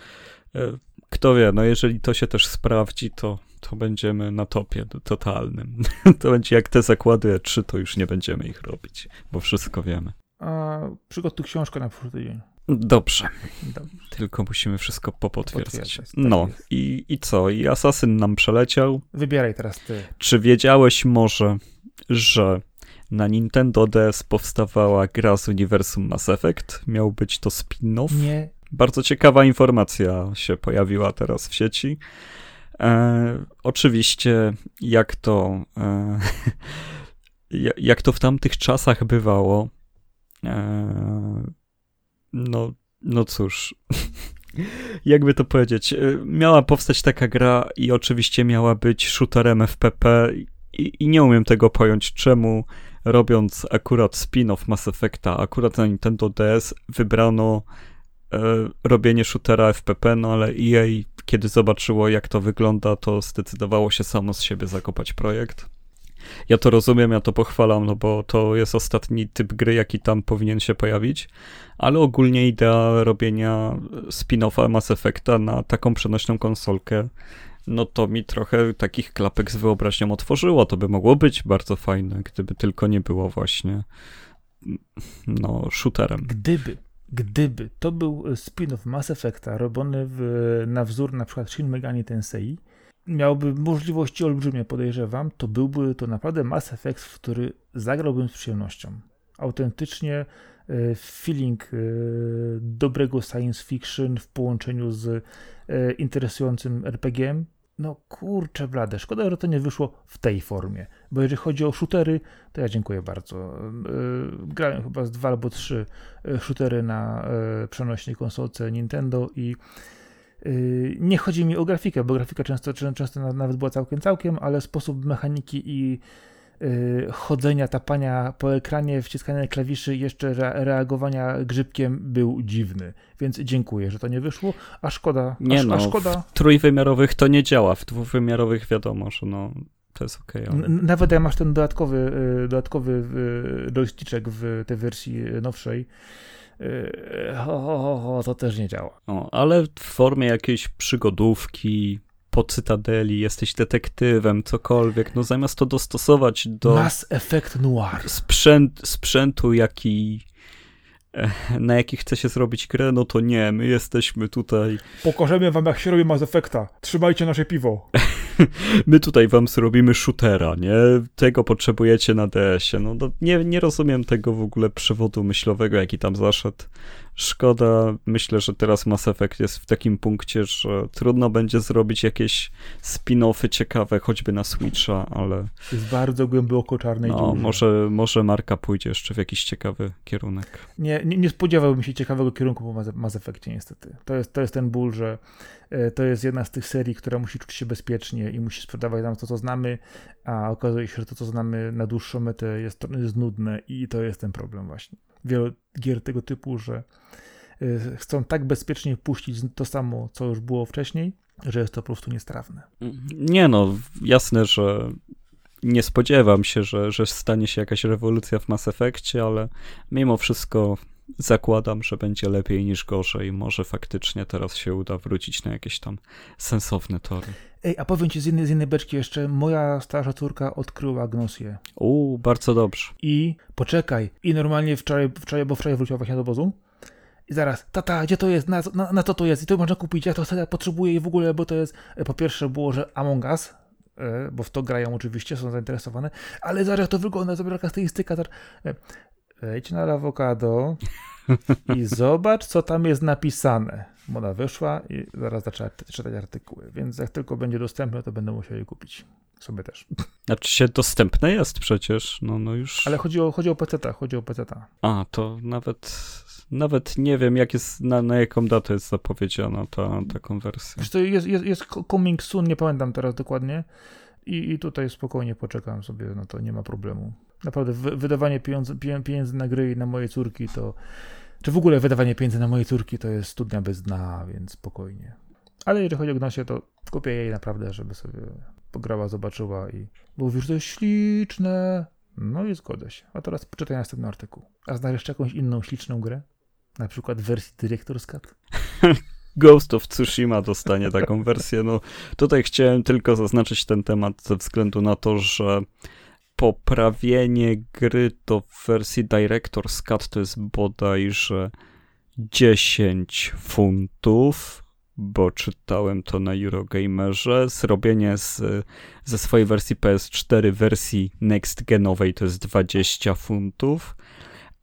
kto wie, no jeżeli to się też sprawdzi, to, to będziemy na topie totalnym. to będzie jak te zakłady E3, to już nie będziemy ich robić, bo wszystko wiemy. A przygotuj książkę na przyszły tydzień. Dobrze. Dobrze. Tylko musimy wszystko popotwierdzać. Tak no i, i co? I Asasyn nam przeleciał. Wybieraj teraz ty. Czy wiedziałeś może, że na Nintendo DS powstawała gra z uniwersum Mass Effect? Miał być to spin-off? Nie bardzo ciekawa informacja się pojawiła teraz w sieci. E, oczywiście, jak to, e, jak to w tamtych czasach bywało, e, no, no cóż, jakby to powiedzieć, e, miała powstać taka gra i oczywiście miała być shooterem FPP i, i nie umiem tego pojąć, czemu robiąc akurat spin-off Mass Effecta, akurat na Nintendo DS wybrano robienie shootera FPP, no ale EA, kiedy zobaczyło, jak to wygląda, to zdecydowało się samo z siebie zakopać projekt. Ja to rozumiem, ja to pochwalam, no bo to jest ostatni typ gry, jaki tam powinien się pojawić, ale ogólnie idea robienia spin-offa Mass Effecta na taką przenośną konsolkę, no to mi trochę takich klapek z wyobraźnią otworzyło. To by mogło być bardzo fajne, gdyby tylko nie było właśnie no, shooterem. Gdyby gdyby to był spin-off Mass Effecta robiony w, na wzór na przykład Shin Megami Tensei, miałby możliwości olbrzymie, podejrzewam, to byłby to naprawdę Mass Effect, w który zagrałbym z przyjemnością. Autentycznie e, feeling e, dobrego science fiction w połączeniu z e, interesującym RPG-iem, no kurczę blade, szkoda, że to nie wyszło w tej formie, bo jeżeli chodzi o shootery, to ja dziękuję bardzo. Yy, grałem chyba z dwa albo trzy yy, shootery na yy, przenośnej konsolce Nintendo i nie chodzi mi o grafikę, bo grafika często, często nawet była całkiem całkiem, ale sposób mechaniki i Y, chodzenia, tapania po ekranie, wciskania klawiszy, jeszcze reagowania grzybkiem był dziwny. Więc dziękuję, że to nie wyszło, a szkoda. Nie a, no, a szkoda. w trójwymiarowych to nie działa, w dwuwymiarowych wiadomo, że no to jest okej. Okay, ale... Nawet jak masz ten dodatkowy, y, dodatkowy y, joysticzek w tej wersji nowszej, ho, ho, to też nie działa. O, ale w formie jakiejś przygodówki, po Cytadeli, jesteś detektywem, cokolwiek, no zamiast to dostosować do... Mass Effect Noir. Sprzęt, sprzętu, jaki e, na jaki chce się zrobić grę, no to nie, my jesteśmy tutaj... Pokażemy wam, jak się robi Mass Effecta. Trzymajcie nasze piwo. my tutaj wam zrobimy shootera, nie? Tego potrzebujecie na DS-ie. No, no nie, nie rozumiem tego w ogóle przewodu myślowego, jaki tam zaszedł. Szkoda, myślę, że teraz Mass Effect jest w takim punkcie, że trudno będzie zrobić jakieś spin-offy ciekawe, choćby na Switcha, ale... Jest bardzo głęboko czarnej no, może, może marka pójdzie jeszcze w jakiś ciekawy kierunek. Nie, nie, nie spodziewałbym się ciekawego kierunku po Mass Effectie niestety. To jest, to jest ten ból, że to jest jedna z tych serii, która musi czuć się bezpiecznie i musi sprzedawać nam to, co znamy, a okazuje się, że to, co znamy na dłuższą metę jest, jest nudne i to jest ten problem właśnie wielu gier tego typu, że y, chcą tak bezpiecznie puścić to samo, co już było wcześniej, że jest to po prostu niestrawne. Nie no, jasne, że nie spodziewam się, że, że stanie się jakaś rewolucja w Mass Effectie, ale mimo wszystko zakładam, że będzie lepiej niż gorzej. Może faktycznie teraz się uda wrócić na jakieś tam sensowne tory. Ej, a powiem ci z jednej, z beczki jeszcze, moja starsza córka odkryła Gnosję. Uuu, bardzo dobrze. I poczekaj, i normalnie wczoraj, wczoraj bo wczoraj wróciła właśnie do obozu, i zaraz, tata, gdzie to jest, na, na, na co to jest, i to można kupić, ja to sobie potrzebuję i w ogóle, bo to jest, e, po pierwsze było, że Among Us, e, bo w to grają oczywiście, są zainteresowane, ale zaraz to wygląda, zobacz jaka stylistyka, zaraz, e, wejdź na awokado i zobacz, co tam jest napisane. Ona wyszła i zaraz zaczęła czytać artykuły, więc jak tylko będzie dostępne, to będę musiał je kupić. Sobie też. Znaczy się dostępne jest przecież, no, no już. Ale chodzi o, chodzi o PC, chodzi o PC. A, to nawet nawet nie wiem, jak jest, na, na jaką datę jest zapowiedziana ta, ta konwersja. Wiesz, to jest, jest, jest coming soon, nie pamiętam teraz dokładnie. I, I tutaj spokojnie poczekam sobie, no to nie ma problemu. Naprawdę, wydawanie pieniędzy, pieniędzy na gry i na moje córki to. Czy w ogóle wydawanie pieniędzy na moje córki to jest studnia bez dna, więc spokojnie. Ale jeżeli chodzi o Gnosie, to kupię jej naprawdę, żeby sobie pograła, zobaczyła i mówisz, to jest śliczne. No i zgodzę się. A teraz poczytaj następny artykuł. A znasz jeszcze jakąś inną śliczną grę? Na przykład wersji Director's Cut? Ghost of Tsushima dostanie taką wersję. No, tutaj chciałem tylko zaznaczyć ten temat ze względu na to, że poprawienie gry do wersji Director's Cut to jest bodajże 10 funtów, bo czytałem to na Eurogamerze. Zrobienie z, ze swojej wersji PS4 wersji next genowej to jest 20 funtów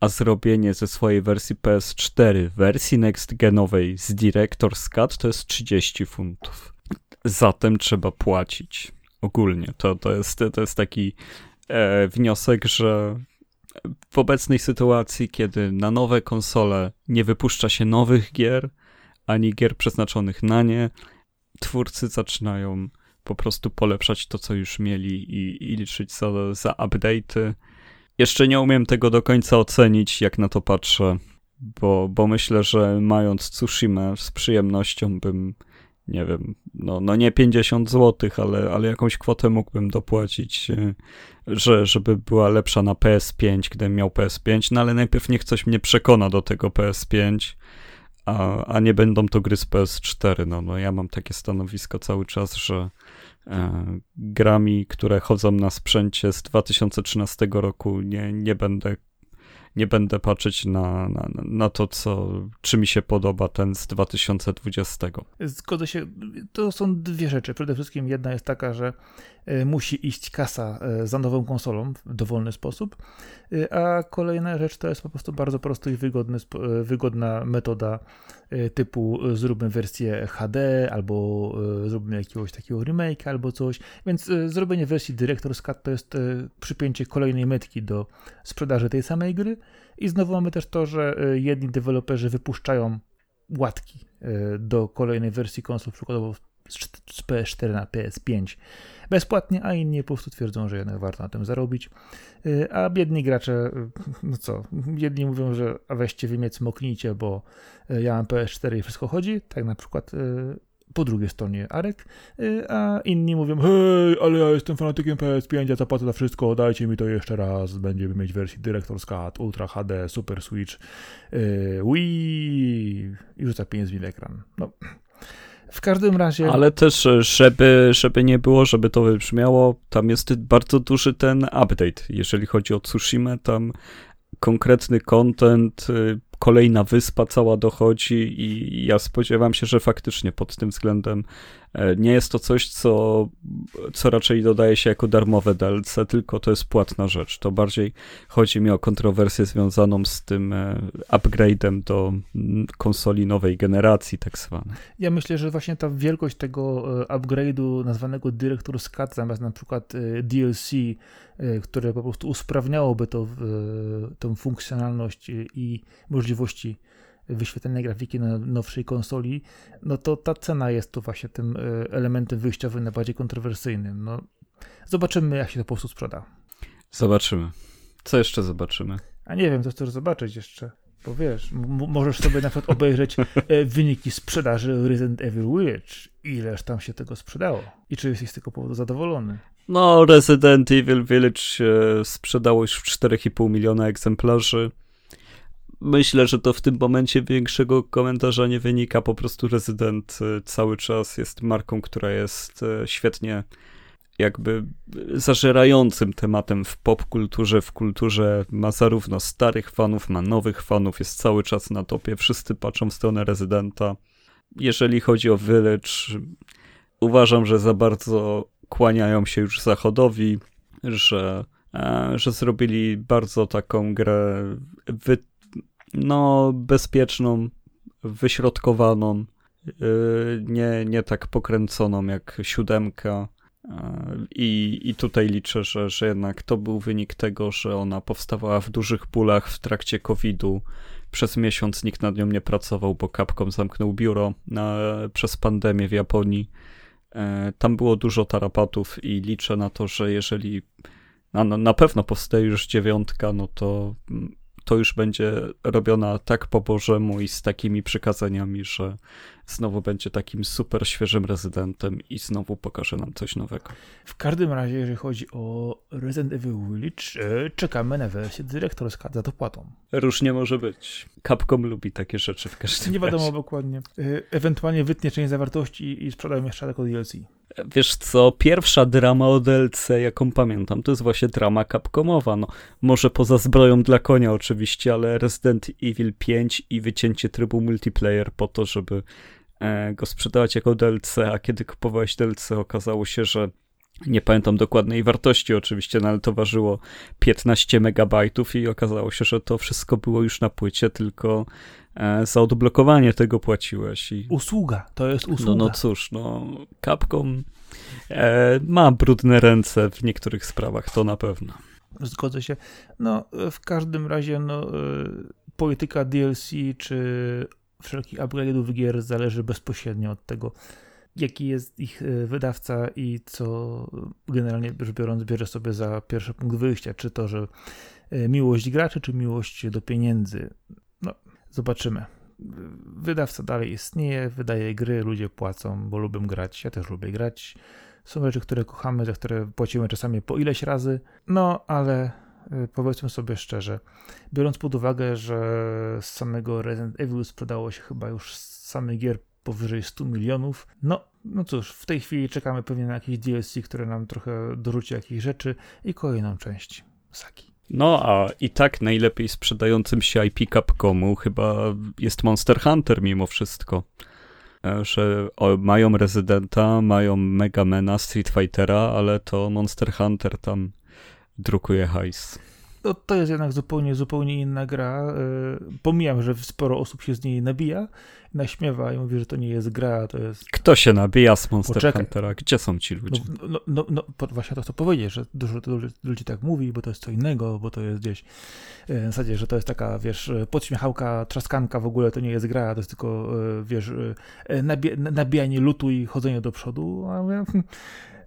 a zrobienie ze swojej wersji PS4 wersji next genowej z Director's Cut to jest 30 funtów. Zatem trzeba płacić ogólnie. To, to, jest, to jest taki wniosek, że w obecnej sytuacji, kiedy na nowe konsole nie wypuszcza się nowych gier, ani gier przeznaczonych na nie, twórcy zaczynają po prostu polepszać to, co już mieli i, i liczyć za, za update'y. Jeszcze nie umiem tego do końca ocenić, jak na to patrzę, bo, bo myślę, że mając Tsushima z przyjemnością bym, nie wiem, no, no nie 50 zł, ale, ale jakąś kwotę mógłbym dopłacić, e, że, żeby była lepsza na PS5, gdybym miał PS5, no ale najpierw niech coś mnie przekona do tego PS5, a, a nie będą to gry z PS4. No, no ja mam takie stanowisko cały czas, że E, grami, które chodzą na sprzęcie z 2013 roku. Nie, nie będę nie będę patrzeć na, na, na to, co, czy mi się podoba ten z 2020. Zgodzę się. To są dwie rzeczy. Przede wszystkim jedna jest taka, że musi iść kasa e, za nową konsolą w dowolny sposób, e, a kolejna rzecz to jest po prostu bardzo prosty i wygodny, wygodna metoda typu zróbmy wersję HD albo zróbmy jakiegoś takiego remake albo coś, więc zrobienie wersji Director's Cut to jest przypięcie kolejnej metki do sprzedaży tej samej gry. I znowu mamy też to, że jedni deweloperzy wypuszczają łatki do kolejnej wersji konsol, przykładowo z PS4 na PS5 bezpłatnie, a inni po prostu twierdzą, że jednak warto na tym zarobić. Y, a biedni gracze, y, no co, jedni mówią, że a weźcie wy mnie cmoknijcie, bo y, ja mam PS4 i wszystko chodzi, tak na przykład po drugiej stronie Arek, a inni mówią, hej, ale ja jestem fanatykiem PS5, ja zapłacę za wszystko, dajcie mi to jeszcze raz, będziemy mieć wersję Director's Cut, Ultra HD, Super Switch, Wii i rzuca pieniędzmi w ekran. No, w każdym razie. Ale też, e, żeby, żeby nie było, żeby to wybrzmiało, tam jest bardzo duży ten update. Jeżeli chodzi o Tsushima, tam konkretny content, y, kolejna wyspa cała dochodzi i ja spodziewam się, że faktycznie pod tym względem e, nie jest to coś, co, co raczej dodaje się jako darmowe DLC, tylko to jest płatna rzecz. To bardziej chodzi mi o kontrowersję związaną z tym e, upgrade'em do konsoli nowej generacji, tak zwanej. Ja myślę, że właśnie ta wielkość tego e, upgrade'u nazwanego Director's Cut zamiast na przykład DLC, które po prostu usprawniałoby to, tą funkcjonalność i możliwości wyświetlenia grafiki na nowszej konsoli, no to ta cena jest tu właśnie tym e, elementem wyjściowym najbardziej kontrowersyjnym. No, zobaczymy, jak się to po prostu sprzeda. Zobaczymy. Co jeszcze zobaczymy? A nie wiem, co chcesz zobaczyć jeszcze. Bo wiesz, możesz sobie na przykład obejrzeć e, wyniki sprzedaży Resident Evil Village. Ileż tam się tego sprzedało? I czy jesteś z tego powodu zadowolony? No, Resident Evil Village e, sprzedało już 4,5 miliona egzemplarzy. Myślę, że to w tym momencie większego komentarza nie wynika. Po prostu Resident e, cały czas jest marką, która jest e, świetnie jakby zażerającym tematem w popkulturze, w kulturze. Ma zarówno starych fanów, ma nowych fanów, jest cały czas na topie. Wszyscy patrzą w stronę Rezydenta. Jeżeli chodzi o Village, uważam, że za bardzo kłaniają się już Zachodowi, że, e, że zrobili bardzo taką grę wy, no, bezpieczną, wyśrodkowaną, e, nie, nie tak pokręconą jak siódemka. E, I, I tutaj liczę, że, że jednak to był wynik tego, że ona powstawała w dużych pulach w trakcie COVID-u. Przez miesiąc nikt nad nią nie pracował, bo Capcom zamknął biuro na, przez pandemię w Japonii. E, tam było dużo tarapatów i liczę na to, że jeżeli na, na pewno powstaje już dziewiątka, no to mm, to już będzie robiona tak po Bożemu i z takimi przykazaniami, że znowu będzie takim super świeżym rezydentem i znowu pokaże nam coś nowego. W każdym razie, jeżeli chodzi o Resident Evil Village, e, czekamy na wersję dyrektorską za dopłatą. Różnie może być. Capcom lubi takie rzeczy w każdym Nie wiadomo razie. dokładnie. E, ewentualnie wytnie część zawartości i sprzedają jeszcze jako DLC. Wiesz co, pierwsza drama o DLC, jaką pamiętam, to jest właśnie drama Capcomowa. No, może poza zbroją dla konia oczywiście, ale Resident Evil 5 i wycięcie trybu multiplayer po to, żeby go sprzedawać jako DLC, a kiedy kupowałeś DLC okazało się, że nie pamiętam dokładnej wartości oczywiście, no ale to ważyło 15 megabajtów i okazało się, że to wszystko było już na płycie, tylko E, za odblokowanie tego płaciłeś. I... Usługa, to jest usługa. No, no cóż, no Capcom e, ma brudne ręce w niektórych sprawach, to na pewno. Zgodzę się. No, w każdym razie, no, e, polityka DLC czy wszelkich upgrade'ów gier zależy bezpośrednio od tego, jaki jest ich e, wydawca i co generalnie rzecz biorąc bierze sobie za pierwszy punkt wyjścia, czy to, że miłość graczy, czy miłość do pieniędzy. No, Zobaczymy. Wydawca dalej istnieje, wydaje gry, ludzie płacą, bo lubią grać. Ja też lubię grać. Są rzeczy, które kochamy, za które płacimy czasami po ileś razy. No, ale powiedzmy sobie szczerze, biorąc pod uwagę, że z samego Resident Evil sprzedało się chyba już samych gier powyżej 100 milionów, no, no cóż, w tej chwili czekamy pewnie na jakieś DLC, które nam trochę dorzuci jakichś rzeczy i kolejną część Saki. No, a i tak najlepiej sprzedającym się IP Capcomu chyba jest Monster Hunter mimo wszystko. E, że mają Rezydenta, mają Megamena, Street Fightera, ale to Monster Hunter tam drukuje hajs. No, to jest jednak zupełnie, zupełnie inna gra. E, pomijam, że sporo osób się z niej nabija, naśmiewa i mówi, że to nie jest gra, to jest... Kto się nabija z Monster Poczekaj. Huntera? Gdzie są ci ludzie? No, no, no, no właśnie to chcę powiedzieć, że dużo ludzi tak mówi, bo to jest co innego, bo to jest gdzieś e, w zasadzie, że to jest taka, wiesz, podśmiechałka, trzaskanka w ogóle, to nie jest gra, to jest tylko, e, wiesz, nabijanie lutu i chodzenie do przodu, a hm,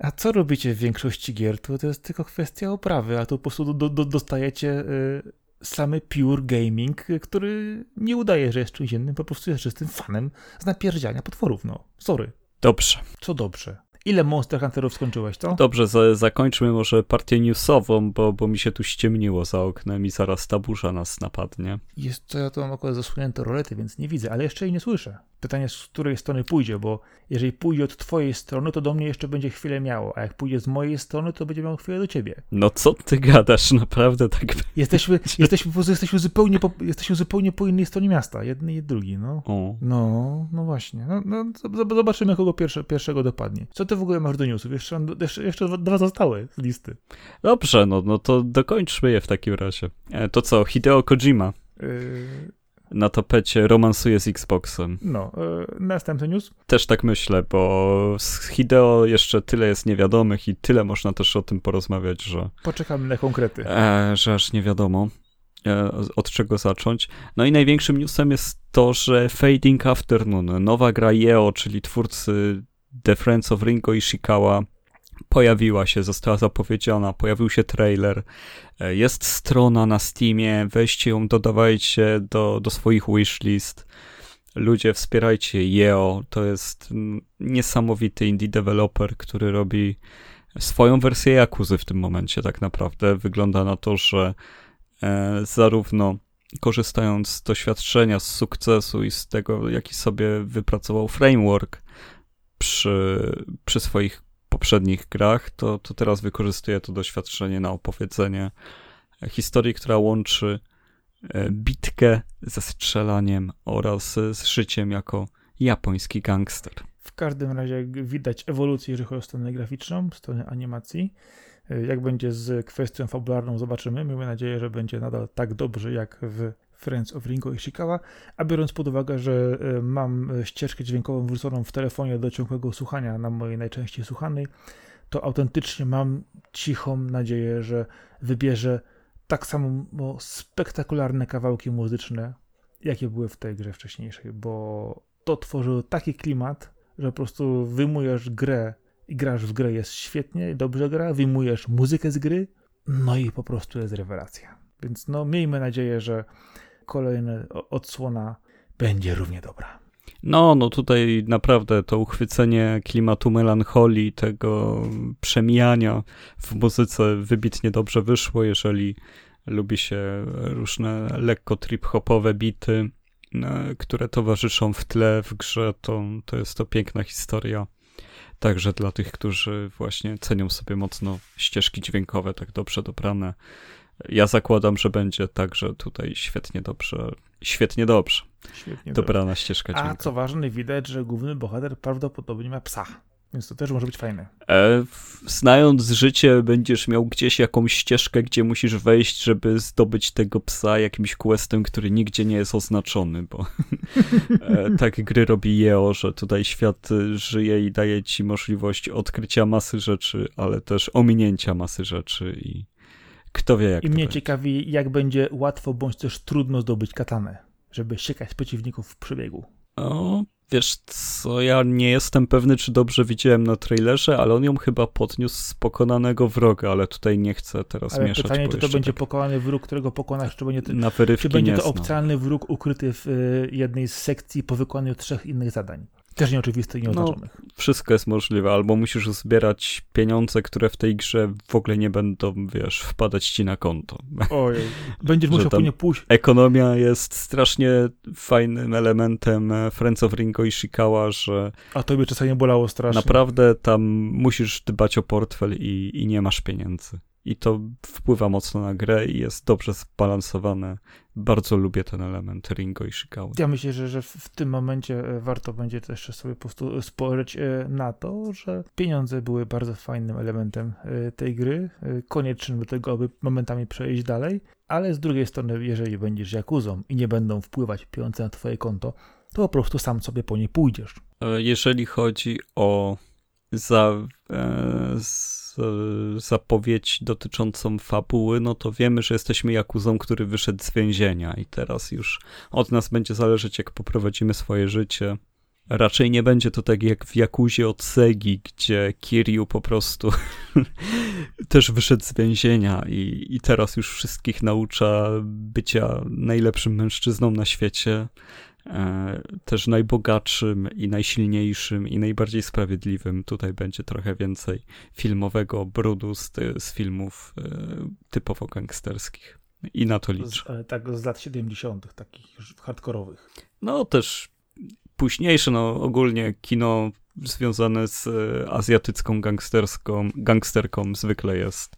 a co robicie w większości gier? To, to jest tylko kwestia oprawy, a tu po prostu do, do, dostajecie y, samy pure gaming, który nie udaje, że jest czymś innym, po prostu jest czystym fanem z napierdziania potworów, no. Sorry. Dobrze. Co dobrze? Ile Monster Hunterów skończyłeś, to? Dobrze, za, zakończmy może partię newsową, bo, bo mi się tu ściemniło za oknem i zaraz ta burza nas napadnie. Jest to, ja to mam akurat zasłonięte rolety, więc nie widzę, ale jeszcze jej nie słyszę. Pytanie, z której strony pójdzie, bo jeżeli pójdzie od twojej strony, to do mnie jeszcze będzie chwilę miało, a jak pójdzie z mojej strony, to będzie miało chwilę do ciebie. No co ty gadasz, naprawdę tak Jesteśmy, jesteśmy, jesteśmy, zupełnie po, jesteśmy zupełnie po innej stronie miasta, jednej i drugiej, no. O. No, no właśnie. No, no, zobaczymy, kogo pierwsze, pierwszego dopadnie. Co ty w ogóle masz do newsów? Jeszcze, jeszcze, jeszcze dwa zostały z listy. Dobrze, no, no to dokończmy je w takim razie. E, to co, Hideo Kojima. Yy na tapecie romansuje z Xboxem. No, yy, następny news? Też tak myślę, bo z Hideo jeszcze tyle jest niewiadomych i tyle można też o tym porozmawiać, że... Poczekamy na konkrety. E, że aż nie wiadomo e, od czego zacząć. No i największym newsem jest to, że Fading Afternoon, nowa gra EO, czyli twórcy The Friends of Ringo Ishikawa, pojawiła się, została zapowiedziana, pojawił się trailer, e, jest strona na Steamie, weźcie ją, dodawajcie do, do swoich wishlist. Ludzie, wspierajcie Yeo, to jest niesamowity indie developer, który robi swoją wersję Jakuzy w tym momencie tak naprawdę. Wygląda na to, że e, zarówno korzystając z doświadczenia, z sukcesu i z tego, jaki sobie wypracował framework przy, przy swoich poprzednich grach, to, to teraz wykorzystuje to doświadczenie na opowiedzenie historii, która łączy e, bitkę ze strzelaniem oraz z życiem jako japoński gangster. W każdym razie widać ewolucję, jeżeli chodzi o stronę graficzną, stronę animacji. E, jak będzie z kwestią fabularną, zobaczymy. Miejmy nadzieję, że będzie nadal tak dobrze jak w Friends of Ringo Ishikawa, a biorąc pod uwagę, że e, mam ścieżkę dźwiękową wrzuconą w telefonie do ciągłego słuchania na mojej najczęściej słuchanej, to autentycznie mam cichą nadzieję, że wybierze tak samo spektakularne kawałki muzyczne, jakie były w tej grze wcześniejszej, bo to tworzyło taki klimat, że po prostu wyjmujesz grę i grasz w grę, jest świetnie, dobrze gra, wyjmujesz muzykę z gry, no i po prostu jest rewelacja. Więc no miejmy nadzieję, że kolejna odsłona będzie równie dobra. No, no tutaj naprawdę to uchwycenie klimatu melancholii, tego przemijania w muzyce wybitnie dobrze wyszło, jeżeli lubi się różne lekko trip-hopowe bity, które towarzyszą w tle w grze, to, to jest to piękna historia. Także dla tych, którzy właśnie cenią sobie mocno ścieżki dźwiękowe, tak dobrze dobrane, ja zakładam, że będzie także tutaj świetnie dobrze, świetnie dobrze. Świetnie dobrana dobrze. ścieżka. A co ważne, widać, że główny bohater prawdopodobnie ma psa. Więc to też może być fajne. E, znając życie, będziesz miał gdzieś jakąś ścieżkę, gdzie musisz wejść, żeby zdobyć tego psa jakimś questem, który nigdzie nie jest oznaczony, bo e, tak gry robi Jeo, że tutaj świat żyje i daje ci możliwość odkrycia masy rzeczy, ale też ominięcia masy rzeczy i kto wie, jak I mnie ciekawi, jak będzie łatwo bądź też trudno zdobyć katanę, żeby siekać przeciwników w przebiegu. O, wiesz co, ja nie jestem pewny, czy dobrze widziałem na trailerze, ale on ją chyba podniósł z pokonanego wroga, ale tutaj nie chcę teraz ale mieszać. pytanie, czy to będzie tak... pokonany wróg, którego pokonasz, czy będzie, na czy będzie to opcjonalny wróg ukryty w y, jednej z sekcji po wykonaniu trzech innych zadań. Też nieoczywistych i nieoznaczonych. No, wszystko jest możliwe, albo musisz zbierać pieniądze, które w tej grze w ogóle nie będą, wiesz, wpadać ci na konto. Ojej, będziesz musiał później pójść. Ekonomia jest strasznie fajnym elementem e, Friends of Ringo i Shikawa, że... A tobie czasami bolało strasznie. Naprawdę tam musisz dbać o portfel i, i nie masz pieniędzy i to wpływa mocno na grę i jest dobrze zbalansowane. Bardzo lubię ten element Ringo i Shikawa. Ja myślę, że, że w tym momencie e, warto będzie też sobie po prostu spojrzeć e, na to, że pieniądze były bardzo fajnym elementem e, tej gry, koniecznym do tego, aby momentami przejść dalej, ale z drugiej strony, jeżeli będziesz Jakuzą i nie będą wpływać pieniądze na twoje konto, to po prostu sam sobie po nie pójdziesz. Jeżeli chodzi o za, e, zapowiedź dotyczącą fabuły, no to wiemy, że jesteśmy Jakuzą, który wyszedł z więzienia i teraz już od nas będzie zależeć, jak poprowadzimy swoje życie. Raczej nie będzie to tak jak w Jakuzie od Segi, gdzie Kiryu po prostu też wyszedł z więzienia i, i teraz już wszystkich naucza bycia najlepszym mężczyzną na świecie. E, też najbogatszym i najsilniejszym i najbardziej sprawiedliwym. Tutaj będzie trochę więcej filmowego brudu z, z filmów e, typowo gangsterskich. I na to liczę. Z, tak z lat 70., takich już hardkorowych. No też późniejsze, no ogólnie kino związane z e, azjatycką gangsterską, gangsterką zwykle jest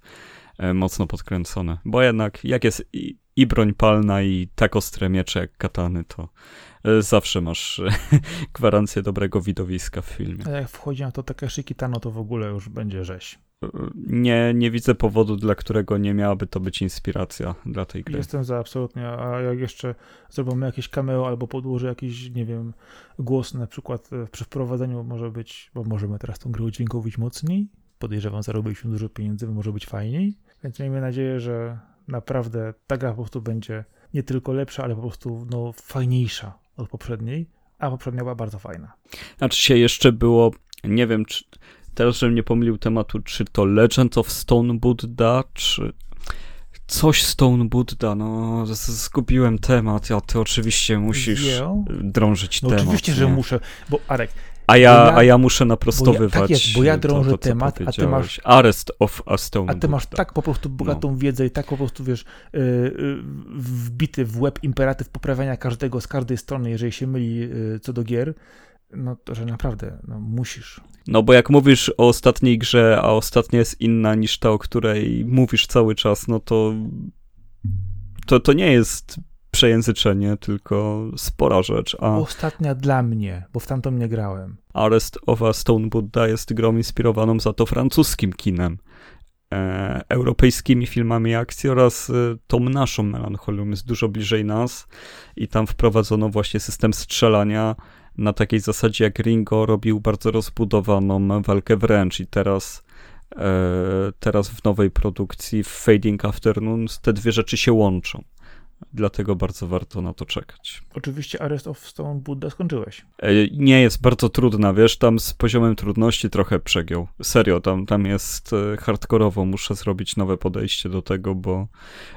mocno podkręcone. Bo jednak jak jest i, i broń palna i tak ostre miecze jak katany, to E, zawsze masz e, gwarancję dobrego widowiska w filmie. A jak wchodzi na to Takeshi Kitano, to w ogóle już będzie rzeź. E, nie, nie widzę powodu, dla którego nie miałaby to być inspiracja dla tej gry. Jestem za absolutnie, a jak jeszcze zrobimy jakieś cameo albo podłoży jakiś, nie wiem, głos na przykład przy wprowadzeniu może być, bo możemy teraz tą grę udźwiękowić mocniej, podejrzewam, zarobiliśmy dużo pieniędzy, może być fajniej, więc miejmy nadzieję, że naprawdę ta gra po prostu będzie nie tylko lepsza, ale po prostu no, fajniejsza od poprzedniej, a poprzednia była bardzo fajna. Znaczy się jeszcze było, nie wiem, czy teraz, żebym nie pomylił tematu, czy to Legend of Stone Buddha, czy coś Stone Buddha, no zgubiłem temat, a ty oczywiście musisz drążyć no, temat. Oczywiście, nie? że muszę, bo Arek, a ja, ja, a ja muszę naprostowywać. Bo ja, tak jest, bo ja drążę to, to, temat, a ty masz. Arrest of a Stone. A ty masz tak po prostu bogatą no. wiedzę i tak po prostu wiesz, yy, wbity w web imperatyw poprawiania każdego z każdej strony, jeżeli się myli yy, co do gier, no to że naprawdę no, musisz. No bo jak mówisz o ostatniej grze, a ostatnia jest inna niż ta, o której mówisz cały czas, no to to, to nie jest przejęzyczenie, tylko spora rzecz. A Ostatnia dla mnie, bo w tamtą nie grałem. Arrest of a Stone Buddha jest grą inspirowaną za to francuskim kinem, e, europejskimi filmami akcji oraz e, tą naszą melancholią jest dużo bliżej nas i tam wprowadzono właśnie system strzelania na takiej zasadzie jak Ringo robił bardzo rozbudowaną walkę wręcz i teraz e, teraz w nowej produkcji w Fading Afternoons te dwie rzeczy się łączą. Dlatego bardzo warto na to czekać. Oczywiście Arrest of Stone Buddha skończyłeś. E, nie jest bardzo trudna, wiesz, tam z poziomem trudności trochę przegiął. Serio, tam, tam jest e, hardkorowo, muszę zrobić nowe podejście do tego, bo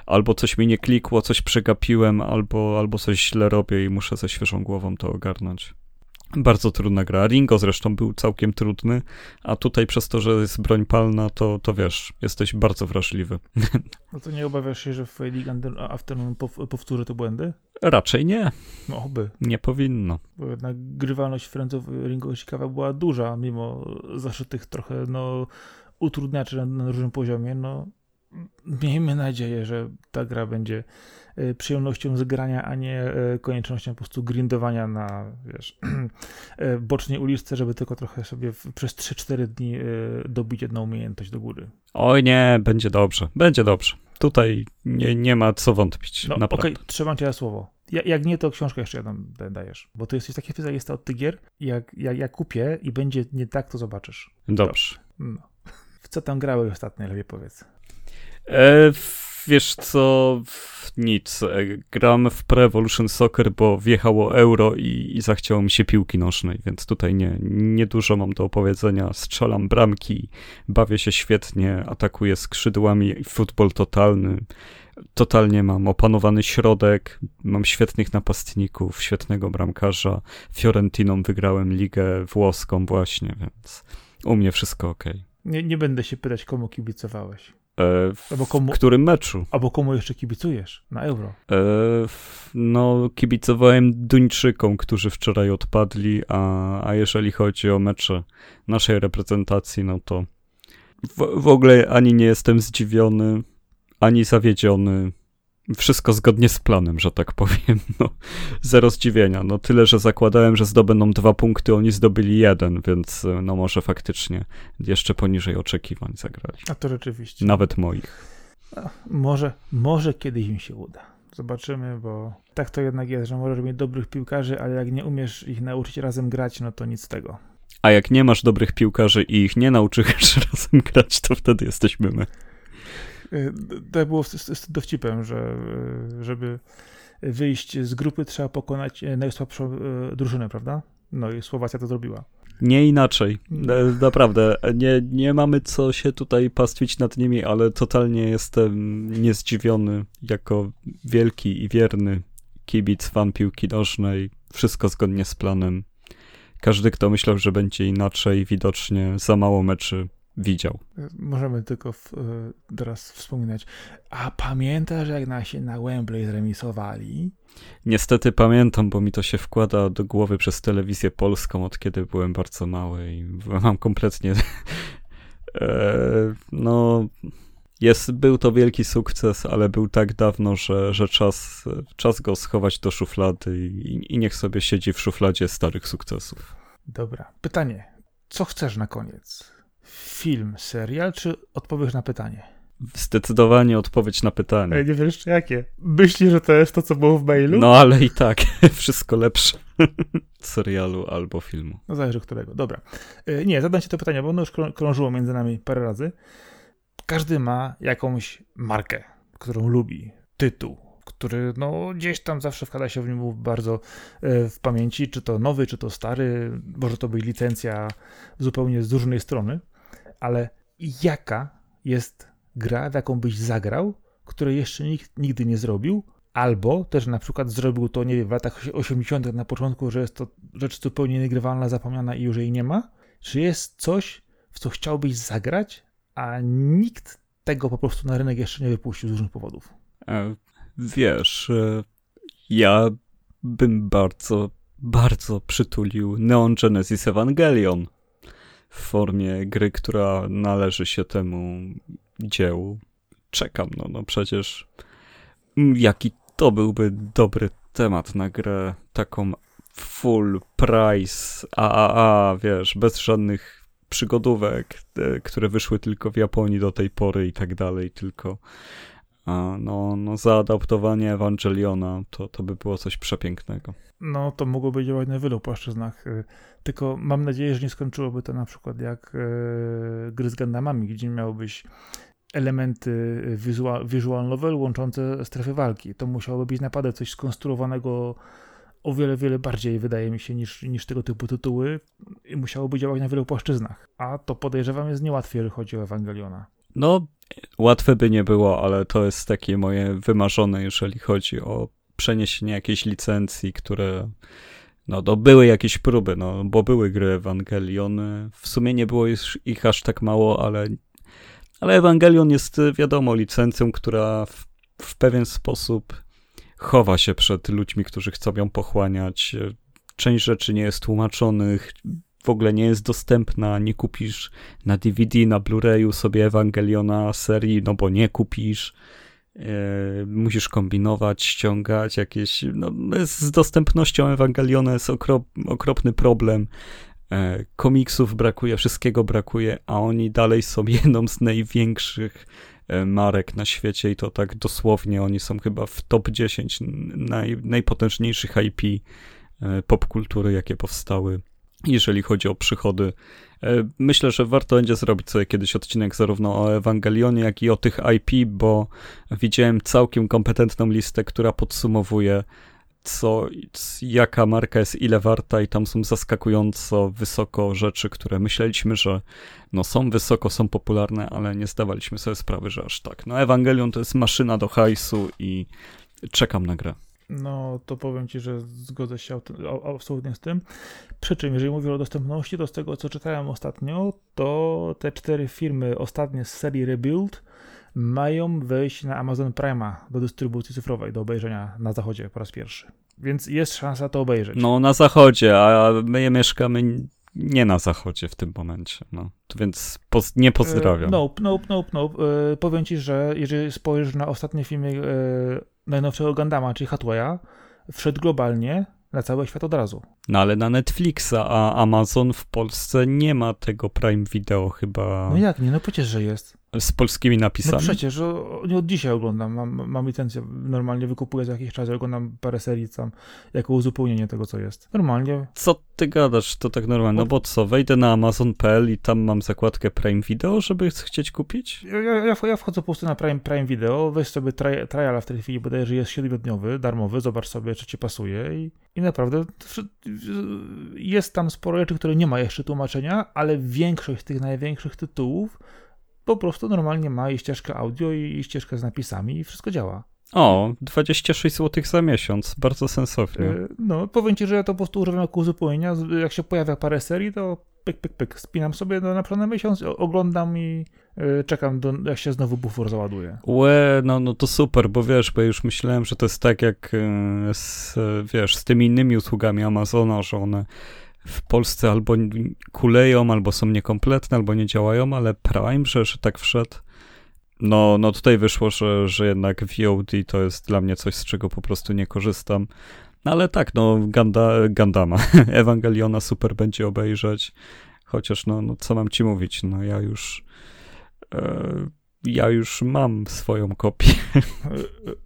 albo coś mi nie klikło, coś przegapiłem, albo, albo coś źle robię i muszę ze świeżą głową to ogarnąć. Bardzo trudna gra. Ringo zresztą był całkiem trudny, a tutaj przez to, że jest broń palna, to, to wiesz, jesteś bardzo wrażliwy. No to nie obawiasz się, że w League Afternoon powtórzy te błędy? Raczej nie. No oby. Nie powinno. Bo jednak grywalność Friendsów Ringo ciekawa była duża, mimo zaszytych trochę no, utrudniaczy na, na różnym poziomie. No, miejmy nadzieję, że ta gra będzie E, przyjemnością zgrania, a nie e, koniecznością po prostu grindowania na, wiesz, e, bocznej uliczce, żeby tylko trochę sobie przez 3-4 dni dobić jedną umiejętność do góry. Oj nie, będzie dobrze, będzie dobrze. Tutaj nie, nie ma co wątpić, no, Okej, okay, trzymam cię na słowo. Ja, jak nie, to książkę jeszcze jedną dajesz, bo to jest takie specjalista od tych gier. Jak, jak ja kupię i będzie nie tak, to zobaczysz. Dobrze. No. W co tam grały ostatnio, lepiej powiedz. E, wiesz co, nic. E, gram w Pro Evolution Soccer, bo wjechało euro i, i zachciało mi się piłki nożnej, więc tutaj nie, nie dużo mam do opowiedzenia. Strzelam bramki, bawię się świetnie, atakuję skrzydłami, futbol totalny. Totalnie mam opanowany środek, mam świetnych napastników, świetnego bramkarza. Fiorentiną wygrałem ligę włoską właśnie, więc u mnie wszystko ok. Nie, nie będę się pytać, komu kibicowałeś. E, w komu, którym meczu? Albo komu jeszcze kibicujesz na euro? E, no, kibicowałem Duńczykom, którzy wczoraj odpadli, a, a jeżeli chodzi o mecze naszej reprezentacji, no to w, w ogóle ani nie jestem zdziwiony, ani zawiedziony wszystko zgodnie z planem, że tak powiem. No, zero zdziwienia. No tyle, że zakładałem, że zdobędą dwa punkty, oni zdobyli jeden, więc no może faktycznie jeszcze poniżej oczekiwań zagrali. A to rzeczywiście. Nawet moich. No, może, może kiedyś im się uda. Zobaczymy, bo tak to jednak jest, że możesz mieć dobrych piłkarzy, ale jak nie umiesz ich nauczyć razem grać, no to nic z tego. A jak nie masz dobrych piłkarzy i ich nie nauczysz razem grać, to wtedy jesteśmy my. Y, to było z, dowcipem, że y, żeby wyjść z grupy trzeba pokonać y, najsłabszą drużynę, prawda? No i Słowacja to zrobiła. Nie inaczej. Naprawdę. Nie, nie mamy co się tutaj pastwić nad nimi, ale totalnie jestem niezdziwiony jako wielki i wierny kibic fan piłki nożnej. Wszystko zgodnie z planem. Każdy, kto myślał, że będzie inaczej, widocznie za mało meczy widział. Możemy tylko w, e, teraz wspominać. A pamiętasz, jak nasi na Wembley zremisowali? Niestety pamiętam, bo mi to się wkłada do głowy przez telewizję polską, od kiedy byłem bardzo mały i mam kompletnie. e, no. Jest, był to wielki sukces, ale był tak dawno, że, że czas, czas go schować do szuflady i, i niech sobie siedzi w szufladzie starych sukcesów. Dobra. Pytanie. Co chcesz na koniec? Film, serial, czy odpowiesz na pytanie? Zdecydowanie odpowiedź na pytanie. Ej, nie wiesz jakie. Myślisz, że to jest to, co było w mailu? No ale i tak, wszystko lepsze. Serialu albo filmu. No zależy którego. Dobra. E, nie, zadam ci to pytanie, bo ono już krążyło między nami parę razy. Każdy ma jakąś markę, którą lubi, tytuł, który no, gdzieś tam zawsze wkłada się w nim bardzo e, w pamięci, czy to nowy, czy to stary, może to być licencja zupełnie z różnej strony, ale jaka jest gra, jaką byś zagrał, której jeszcze nikt nigdy nie zrobił, albo też na przykład zrobił to, nie wiem, w latach 80. na początku, że jest to rzecz zupełnie niegrywalna, zapomniana i już jej nie ma, czy jest coś, w co chciałbyś zagrać, a nikt tego po prostu na rynek jeszcze nie wypuścił z różnych powodów? E, wiesz, e, ja bym bardzo, bardzo przytulił Neon Genesis Evangelion w formie gry, która należy się temu dziełu. Czekam, no, no przecież jaki to byłby dobry temat na grę taką full price AAA, wiesz, bez żadnych przygodówek, te, które wyszły tylko w Japonii do tej pory i tak dalej, tylko no, no zaadaptowanie Ewangeliona to, to by było coś przepięknego. No, to mogłoby działać na wielu płaszczyznach, y, tylko mam nadzieję, że nie skończyłoby to na przykład jak y, gry z Gundamami, gdzie miałbyś elementy visual, visual novel łączące strefy walki. To musiałoby być naprawdę coś skonstruowanego o wiele, wiele bardziej, wydaje mi się, niż, niż tego typu tytuły i musiałoby działać na wielu płaszczyznach. A to podejrzewam jest niełatwe, jeżeli chodzi o Ewangeliona. No, łatwe by nie było, ale to jest takie moje wymarzone, jeżeli chodzi o przeniesienie jakiejś licencji, które no, to były jakieś próby, no, bo były gry Ewangelion. W sumie nie było ich aż tak mało, ale, ale Ewangelion jest, wiadomo, licencją, która w, w pewien sposób chowa się przed ludźmi, którzy chcą ją pochłaniać. Część rzeczy nie jest tłumaczonych, w ogóle nie jest dostępna, nie kupisz na DVD, na Blu-rayu sobie Ewangeliona serii, no bo nie kupisz. E, musisz kombinować, ściągać jakieś. No, z dostępnością Ewangeliona jest okrop, okropny problem. E, komiksów brakuje, wszystkiego brakuje, a oni dalej są jedną z największych E, marek na świecie i to tak dosłownie oni są chyba w top 10 naj, najpotężniejszych IP popkultury, jakie powstały, jeżeli chodzi o przychody. E, myślę, że warto będzie zrobić sobie kiedyś odcinek zarówno o Ewangelionie, jak i o tych IP, bo widziałem całkiem kompetentną listę, która podsumowuje co, jaka marka jest ile warta i tam są zaskakująco wysoko rzeczy, które myśleliśmy, że no są wysoko, są popularne, ale nie zdawaliśmy sobie sprawy, że aż tak. No Ewangelion to jest maszyna do hajsu i czekam na grę. No, to powiem Ci, że zgodzę się absolutnie z tym. Przy czym, jeżeli mówię o dostępności, to z tego, co czytałem ostatnio, to te cztery firmy ostatnie z serii Rebuild mają wejść na Amazon Prime'a do dystrybucji cyfrowej, do obejrzenia na zachodzie po raz pierwszy. Więc jest szansa to obejrzeć. No, na zachodzie, a my mieszkamy nie na zachodzie w tym momencie, no. Więc poz nie pozdrawiam. Nope, nope, nope, nope. Yy, powiem ci, że jeżeli spojrzysz na ostatnie filmy yy, najnowszego Gandama, czyli Hatwaya, wszedł globalnie na cały świat od razu. No ale na Netflixa, a Amazon w Polsce nie ma tego Prime Video chyba. No jak nie? No przecież, że jest. Z polskimi napisami? No przecież, nie od dzisiaj oglądam, mam, mam licencję, normalnie wykupuję za jakiś czas, oglądam parę serii tam, jako uzupełnienie tego, co jest. Normalnie. Co ty gadasz, to tak normalnie, no bo co, wejdę na amazon.pl i tam mam zakładkę Prime Video, żeby chcieć kupić? Ja, ja, ja wchodzę po prostu na Prime, Prime Video, weź sobie tri, triala w tej chwili, bodajże jest 7-dniowy, darmowy, zobacz sobie, czy ci pasuje i, i naprawdę jest tam sporo rzeczy, które nie ma jeszcze tłumaczenia, ale większość tych największych tytułów po prostu normalnie ma i ścieżkę audio i ścieżkę z napisami i wszystko działa. O, 26 zł za miesiąc, bardzo sensownie. E, no, powiem ci, że ja to po prostu używam jako uzupełnienia. Jak się pojawia parę serii, to pyk, pyk, pyk, spinam sobie na przykład miesiąc, oglądam i e, czekam, do, jak się znowu bufor załaduje. Łe, no, no to super, bo wiesz, bo już myślałem, że to jest tak jak e, z, wiesz, z tymi innymi usługami Amazona, że one w Polsce albo kuleją, albo są niekompletne, albo nie działają, ale Prime, że, że tak wszedł. No, no tutaj wyszło, że, że jednak VOD to jest dla mnie coś, z czego po prostu nie korzystam. No ale tak, no Ganda, Gandama, Ewangeliona super będzie obejrzeć, chociaż no, no co mam ci mówić, no ja już e, ja już mam swoją kopię.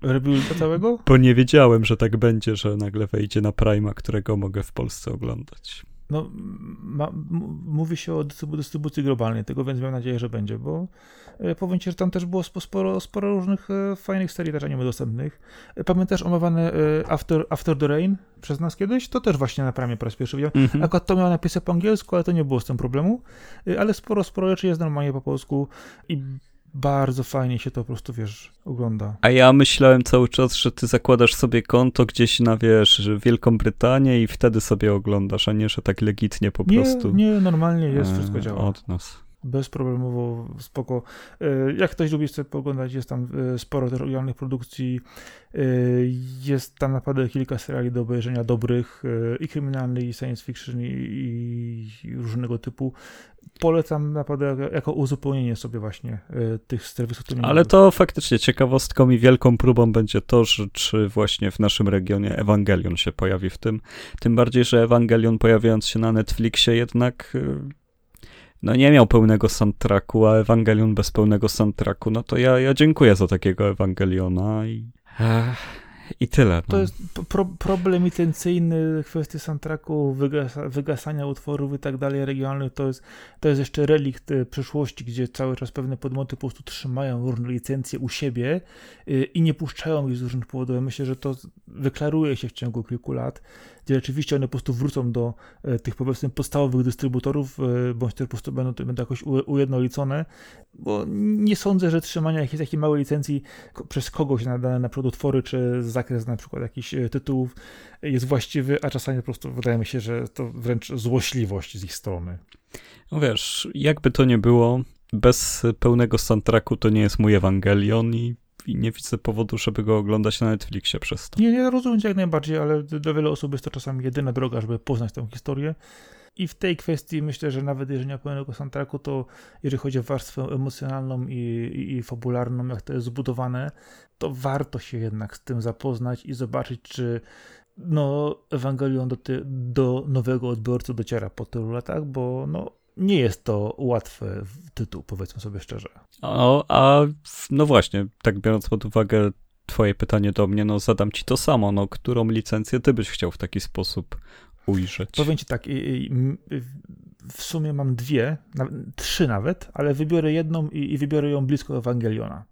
Rebuilda całego? Bo nie wiedziałem, że tak będzie, że nagle wejdzie na Prima, którego mogę w Polsce oglądać. No, ma, mówi się o dystrybucji globalnej tego, więc mam nadzieję, że będzie, bo e, powiem ci, że tam też było sporo, sporo różnych e, fajnych serii też anime dostępnych. E, pamiętasz omawiane After, After the Rain przez nas kiedyś? To też właśnie na pramie po raz pierwszy widziałem. Mhm. Akurat to miał napisy po angielsku, ale to nie było z tym problemu, ale sporo, sporo rzeczy jest normalnie po polsku i bardzo fajnie się to po prostu, wiesz, ogląda. A ja myślałem cały czas, że ty zakładasz sobie konto gdzieś na, wiesz, Wielką Brytanię i wtedy sobie oglądasz, a nie, że tak legitnie po nie, prostu. Nie, normalnie jest, wszystko e, działa. Od nas bezproblemowo, spoko. E, jak ktoś lubi sobie poglądać, jest tam e, sporo też oryginalnych produkcji, jest tam naprawdę kilka seriali do obejrzenia dobrych, i kryminalnych, i science fiction, i, i różnego typu polecam naprawdę jako uzupełnienie sobie właśnie tych serwisów. Ale to faktycznie ciekawostką i wielką próbą będzie to, że czy właśnie w naszym regionie Ewangelion się pojawi w tym. Tym bardziej, że Ewangelion pojawiając się na Netflixie jednak no nie miał pełnego soundtracku, a Ewangelion bez pełnego soundtracku, no to ja, ja dziękuję za takiego Ewangeliona i... Ech i tyle. No. To jest pro, problem licencyjny, kwestie soundtracku, wygasa, wygasania utworów i tak dalej regionalnych, to jest, to jest jeszcze relikt y, przeszłości, gdzie cały czas pewne podmioty po prostu trzymają różne licencje u siebie y, i nie puszczają ich z różnych powodów. Myślę, że to wyklaruje się w ciągu kilku lat gdzie rzeczywiście one po prostu wrócą do e, tych powiedzmy podstawowych dystrybutorów, e, bądź też po prostu będą, będą jakoś ujednolicone, bo nie sądzę, że trzymanie jakiejś takiej małej licencji przez kogoś na dane na przykład utwory, czy zakres na przykład jakichś e, tytułów jest właściwy, a czasami po prostu wydaje mi się, że to wręcz złośliwość z ich strony. No wiesz, jakby to nie było, bez pełnego soundtracku to nie jest mój Ewangelion i nie widzę powodu, żeby go oglądać na Netflixie przez to. Nie, nie rozumiem jak najbardziej, ale do wielu osób jest to czasami jedyna droga, żeby poznać tę historię. I w tej kwestii myślę, że nawet jeżeli nie ma pełnego soundtracku, to jeżeli chodzi o warstwę emocjonalną i, i, i, fabularną, jak to jest zbudowane, to warto się jednak z tym zapoznać i zobaczyć, czy no, Ewangelion do, ty, do nowego odbiorcy dociera po tylu latach, bo no, nie jest to łatwy tytuł, powiedzmy sobie szczerze. O, a no właśnie, tak biorąc pod uwagę twoje pytanie do mnie, no zadam ci to samo, no którą licencję ty byś chciał w taki sposób ujrzeć? Powiem ci tak, w sumie mam dwie, trzy nawet, ale wybiorę jedną i, wybiorę ją blisko Ewangeliona.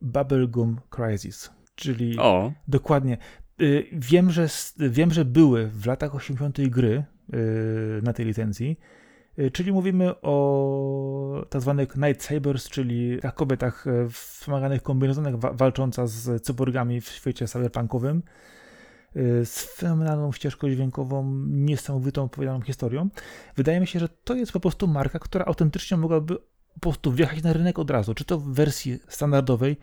Bubblegum Crisis, czyli o. dokładnie, y, wiem, że, wiem, że były w latach 80. gry y, na tej licencji, czyli mówimy o tak zwanych Night Sabers, czyli kobietach e, w wspomaganych kombinezonach walcząca z cyborgami w świecie cyberpunkowym. Y, z fenomenalną ścieżką dźwiękową, niesamowitą opowiadaną historią. Wydaje mi się, że to jest po prostu marka, która autentycznie mogłaby po prostu wjechać na rynek od razu, czy to w wersji standardowej,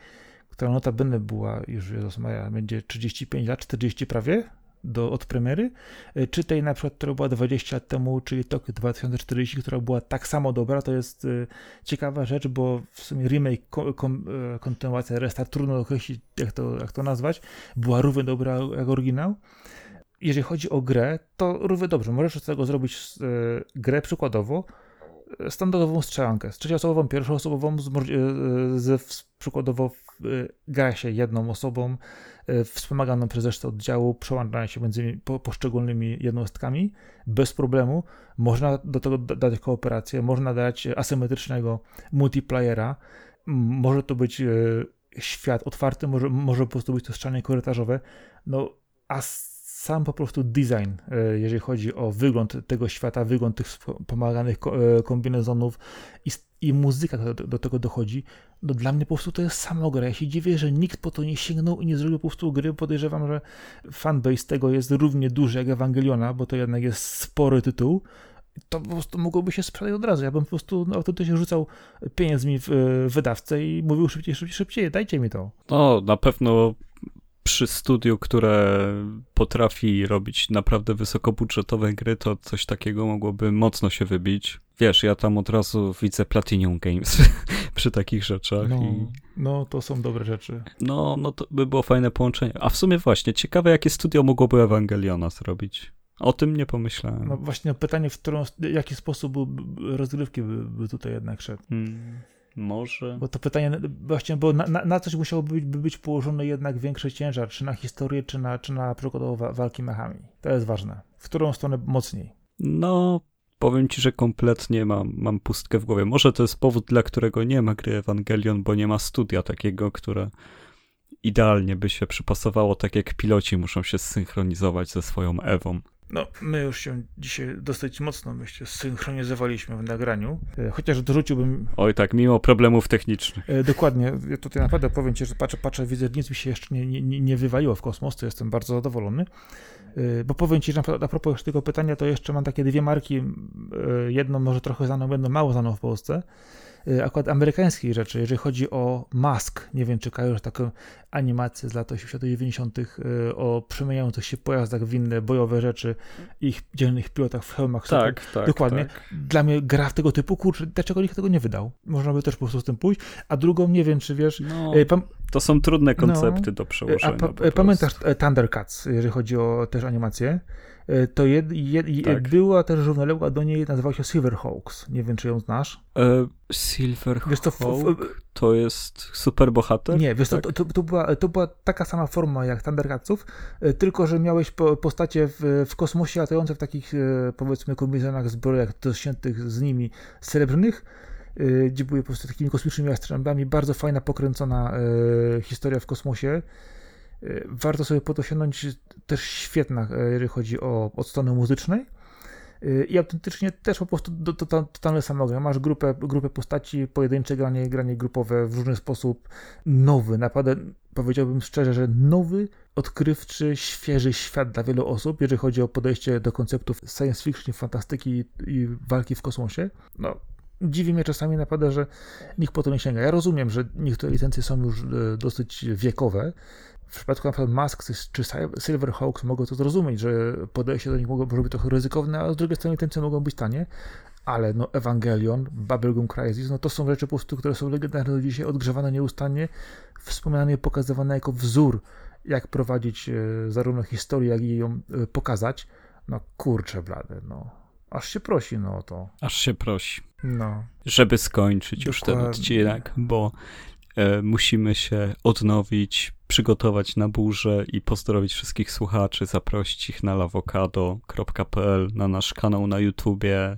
która notabene była już, Jezus Maja, będzie 35 lat, 40 prawie, do, od premiery, e, czy tej na przykład, która była 20 lat temu, czyli Tokyo 2040, która była tak samo dobra, to jest y, ciekawa rzecz, bo w sumie remake, kon, e, kontynuacja, restart, trudno określić, jak to, jak to nazwać, była równie dobra jak oryginał. Jeżeli chodzi o grę, to równie dobrze, możesz z tego zrobić grę przykładowo, standardową strzelankę, z trzecioosobową, pierwszoosobową, z, z, z przykładowo gra się jedną osobą, E, wspomaganą przez resztę oddziału, przełączania się między po, poszczególnymi jednostkami. Bez problemu. Można do tego dać kooperację, można dać asymetrycznego multiplayera, może to być e, świat otwarty, może, może po prostu być to ściany korytarzowe, no a sam po prostu design, jeżeli chodzi o wygląd tego świata, wygląd tych pomaganych kombinezonów i i muzyka do, do, tego dochodzi, no dla mnie po prostu to jest sama gra. Ja się dziwię, że nikt po to nie sięgnął i nie zrobił po prostu gry. Podejrzewam, że fanbase tego jest równie duży jak Ewangeliona, bo to jednak jest spory tytuł. To po prostu mogłoby się sprzedać od razu. Ja bym po prostu no, się rzucał pieniędzmi w, w wydawcę i mówił szybciej, szybciej, szybciej, dajcie mi to. No, na pewno przy studiu, które potrafi robić naprawdę wysokobudżetowe gry, to coś takiego mogłoby mocno się wybić. Wiesz, ja tam od razu widzę Platinum Games przy takich rzeczach. No, i... no, to są dobre rzeczy. No, no to by było fajne połączenie. A w sumie właśnie, ciekawe jakie studio mogłoby Ewangeliona zrobić. O tym nie pomyślałem. No właśnie pytanie, w którą, jaki sposób rozgrywki by, by tutaj jednak szedł. Hmm. Może. Bo to pytanie, właśnie, bo na, na, na coś musiałby być, by być położony jednak większy ciężar, czy na historię, czy na, czy na przykładowo walki mechami. To jest ważne. W którą stronę mocniej. No, powiem ci, że kompletnie mam, mam pustkę w głowie. Może to jest powód, dla którego nie ma gry Evangelion, bo nie ma studia takiego, które idealnie by się przypasowało, tak jak piloci muszą się zsynchronizować ze swoją Ewą. No, my już się dzisiaj dosyć mocno, myślę, zsynchronizowaliśmy w nagraniu, e, chociaż dorzuciłbym... Oj tak, mimo problemów technicznych. E, dokładnie, ja tutaj naprawdę powiem ci, że patrzę, patrzę, widzę, nic mi się jeszcze nie, nie, nie wywaliło w kosmos, to jestem bardzo zadowolony. E, bo powiem ci, że a propos już tego pytania, to jeszcze mam takie dwie marki, jedną może trochę znaną, jedną mało znaną w Polsce, akurat amerykańskich rzeczy, jeżeli chodzi o Mask. Nie wiem, czy kojarzysz taką animację z lat 80 90 y, o przemieniających się pojazdach w inne bojowe rzeczy, ich dzielnych pilotach w hełmach. Tak, tak. Dokładnie. Tak. Dla mnie gra w tego typu, kurczę, dlaczego nikt tego nie wydał? Można by też po prostu z tym pójść. A drugą, nie wiem, czy wiesz... No, y, to są trudne koncepty no, do przełożenia. Pa, pamiętasz Thundercats, jeżeli chodzi o też animację? E, to jed, jed, tak. była też równoległa do niej, nazywała się Silverhawks. Nie wiem, czy ją znasz. E, Silverhawk to, to jest superbohater? Nie, wiesz, tak? to, to, to, była, to była taka sama forma jak Thundercatsów, e, tylko, że miałeś po, postacie w, w kosmosie latające w takich, e, powiedzmy, kombinezonach zbrojach dościętych z nimi srebrnych, gdzie były po prostu takimi kosmicznymi jastrząbami. Bardzo fajna, pokręcona e, historia w kosmosie. Y, warto sobie po to sięgnąć, też świetna, y, jeżeli chodzi o od strony muzycznej. Y, I autentycznie też po prostu to, to, to, totalne samogra. Masz grupę, grupę postaci, pojedyncze granie, granie grupowe w różny sposób. Nowy, naprawdę powiedziałbym szczerze, że nowy, odkrywczy, świeży świat dla wielu osób, jeżeli chodzi o podejście do konceptów science fiction, fantastyki i walki w kosmosie. No, dziwi mnie czasami naprawdę, że nikt po to nie sięga. Ja rozumiem, że niektóre licencje są już dosyć wiekowe, w przypadku na przykład Musk czy Silverhawks mogą to zrozumieć, że podejście do nich mogło być trochę ryzykowne, a z drugiej strony licencje mogą być tanie, ale no Evangelion, Bubblegum Crisis, no to są rzeczy po prostu, które są legendarne do dzisiaj, odgrzewane nieustannie, wspomniane i pokazywane jako wzór, jak prowadzić e, zarówno historię, jak i ją e, pokazać. No kurczę blade, no. Aż się prosi, no to. Aż się prosi. No. Żeby skończyć Dokładnie. już ten odcinek, bo e, musimy się odnowić, przygotować na burzę i pozdrowić wszystkich słuchaczy, zaprosić ich na lawokado.pl, na nasz kanał na YouTubie,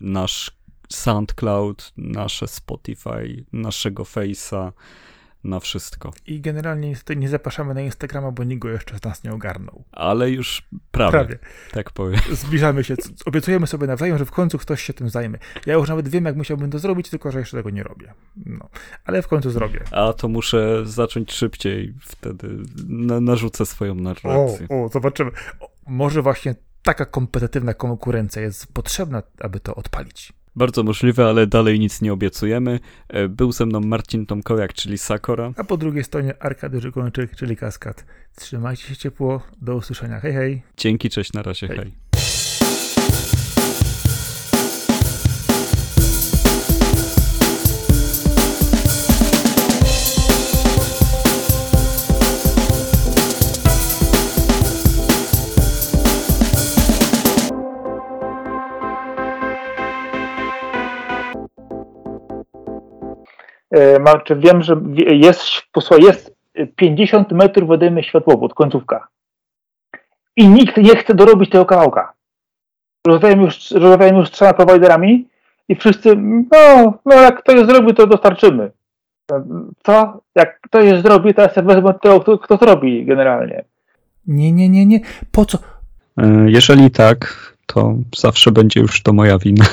nasz SoundCloud, nasze Spotify, naszego Face'a, na wszystko. I generalnie niestety nie zapraszamy na Instagrama, bo nikt go jeszcze z nas nie ogarnął. Ale już prawie, prawie. tak powiem. Zbliżamy się, obiecujemy sobie nawzajem, że w końcu ktoś się tym zajmie. Ja już nawet wiem, jak musiałbym to zrobić, tylko że jeszcze tego nie robię. No. Ale w końcu zrobię. A to muszę zacząć szybciej, wtedy na, narzucę swoją narrację. O, o zobaczymy. O, może właśnie taka kompetytywna konkurencja jest potrzebna, aby to odpalić. Bardzo możliwe, ale dalej nic nie obiecujemy. E, był ze mną Marcin Tomkowiak, czyli Sakora. A po drugiej stronie Arkady Żykończyk, czyli Kaskad. Trzymajcie się ciepło, do usłyszenia. Hej, hej. Dzięki, cześć, na razie, hej. hej. E, czy wiem, że jest, posłuchaj, jest 50 metrów ode mnie światłowód, końcówka. I nikt nie chce dorobić tego kawałka. Rozmawiałem już, rozmawiałem już z trzema prowajderami i wszyscy, no, no jak to jest zrobi, to dostarczymy. Co? Jak to jest zrobi, to ja sobie wezmę tego, kto, kto zrobi generalnie. Nie, nie, nie, nie. Po co? E, jeżeli tak, to zawsze będzie już to moja wina.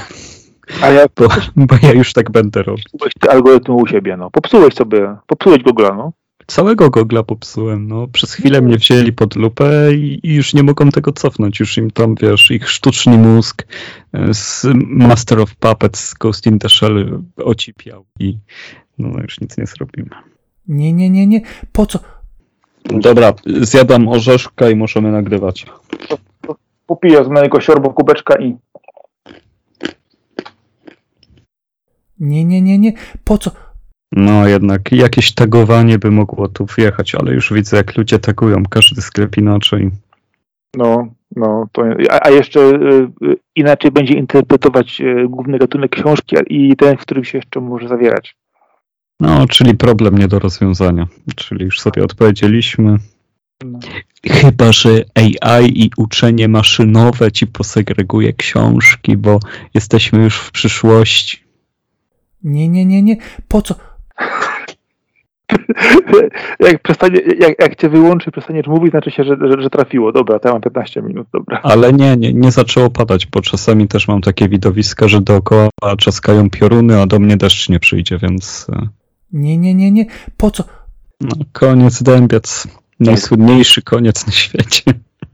A ja, bo, bo ja już tak będę robił. Popsułeś ty algorytm u siebie, no. Popsułeś sobie, popsułeś Google'a, no. Całego Google'a popsułem, no. Przez chwilę mnie wzięli pod lupę i, i, już nie mogą tego cofnąć. Już im tam, wiesz, ich sztuczny mózg e, z Master of Puppets, Ghost in the Shell ocipiał i no już nic nie zrobimy. Nie, nie, nie, nie. Po co? Dobra, zjadam orzeszka i możemy nagrywać. Popiję z mojego siorbo kubeczka i Nie, nie, nie, nie. Po co? No jednak jakieś tagowanie by mogło tu wjechać, ale już widzę jak ludzie tagują każdy sklep inaczej. No, no, to, a, a jeszcze y, y, inaczej będzie interpretować y, główny gatunek książki i ten, w którym się jeszcze może zawierać. No, czyli problem nie do rozwiązania. Czyli już sobie odpowiedzieliśmy. No. Chyba, że AI i uczenie maszynowe ci posegreguje książki, bo jesteśmy już w przyszłości. Nie, nie, nie, nie. Po co? jak, przestanie, jak, jak cię wyłączy, przestaniesz mówić, znaczy się, że, że, że, trafiło. Dobra, to ja mam 15 minut, dobra. Ale nie, nie, nie zaczęło padać, bo czasami też mam takie widowiska, że dookoła czaskają pioruny, a do mnie deszcz nie przyjdzie, więc... E, nie, nie, nie, nie. Po co? No, koniec dębiec. Najsłynniejszy koniec na świecie.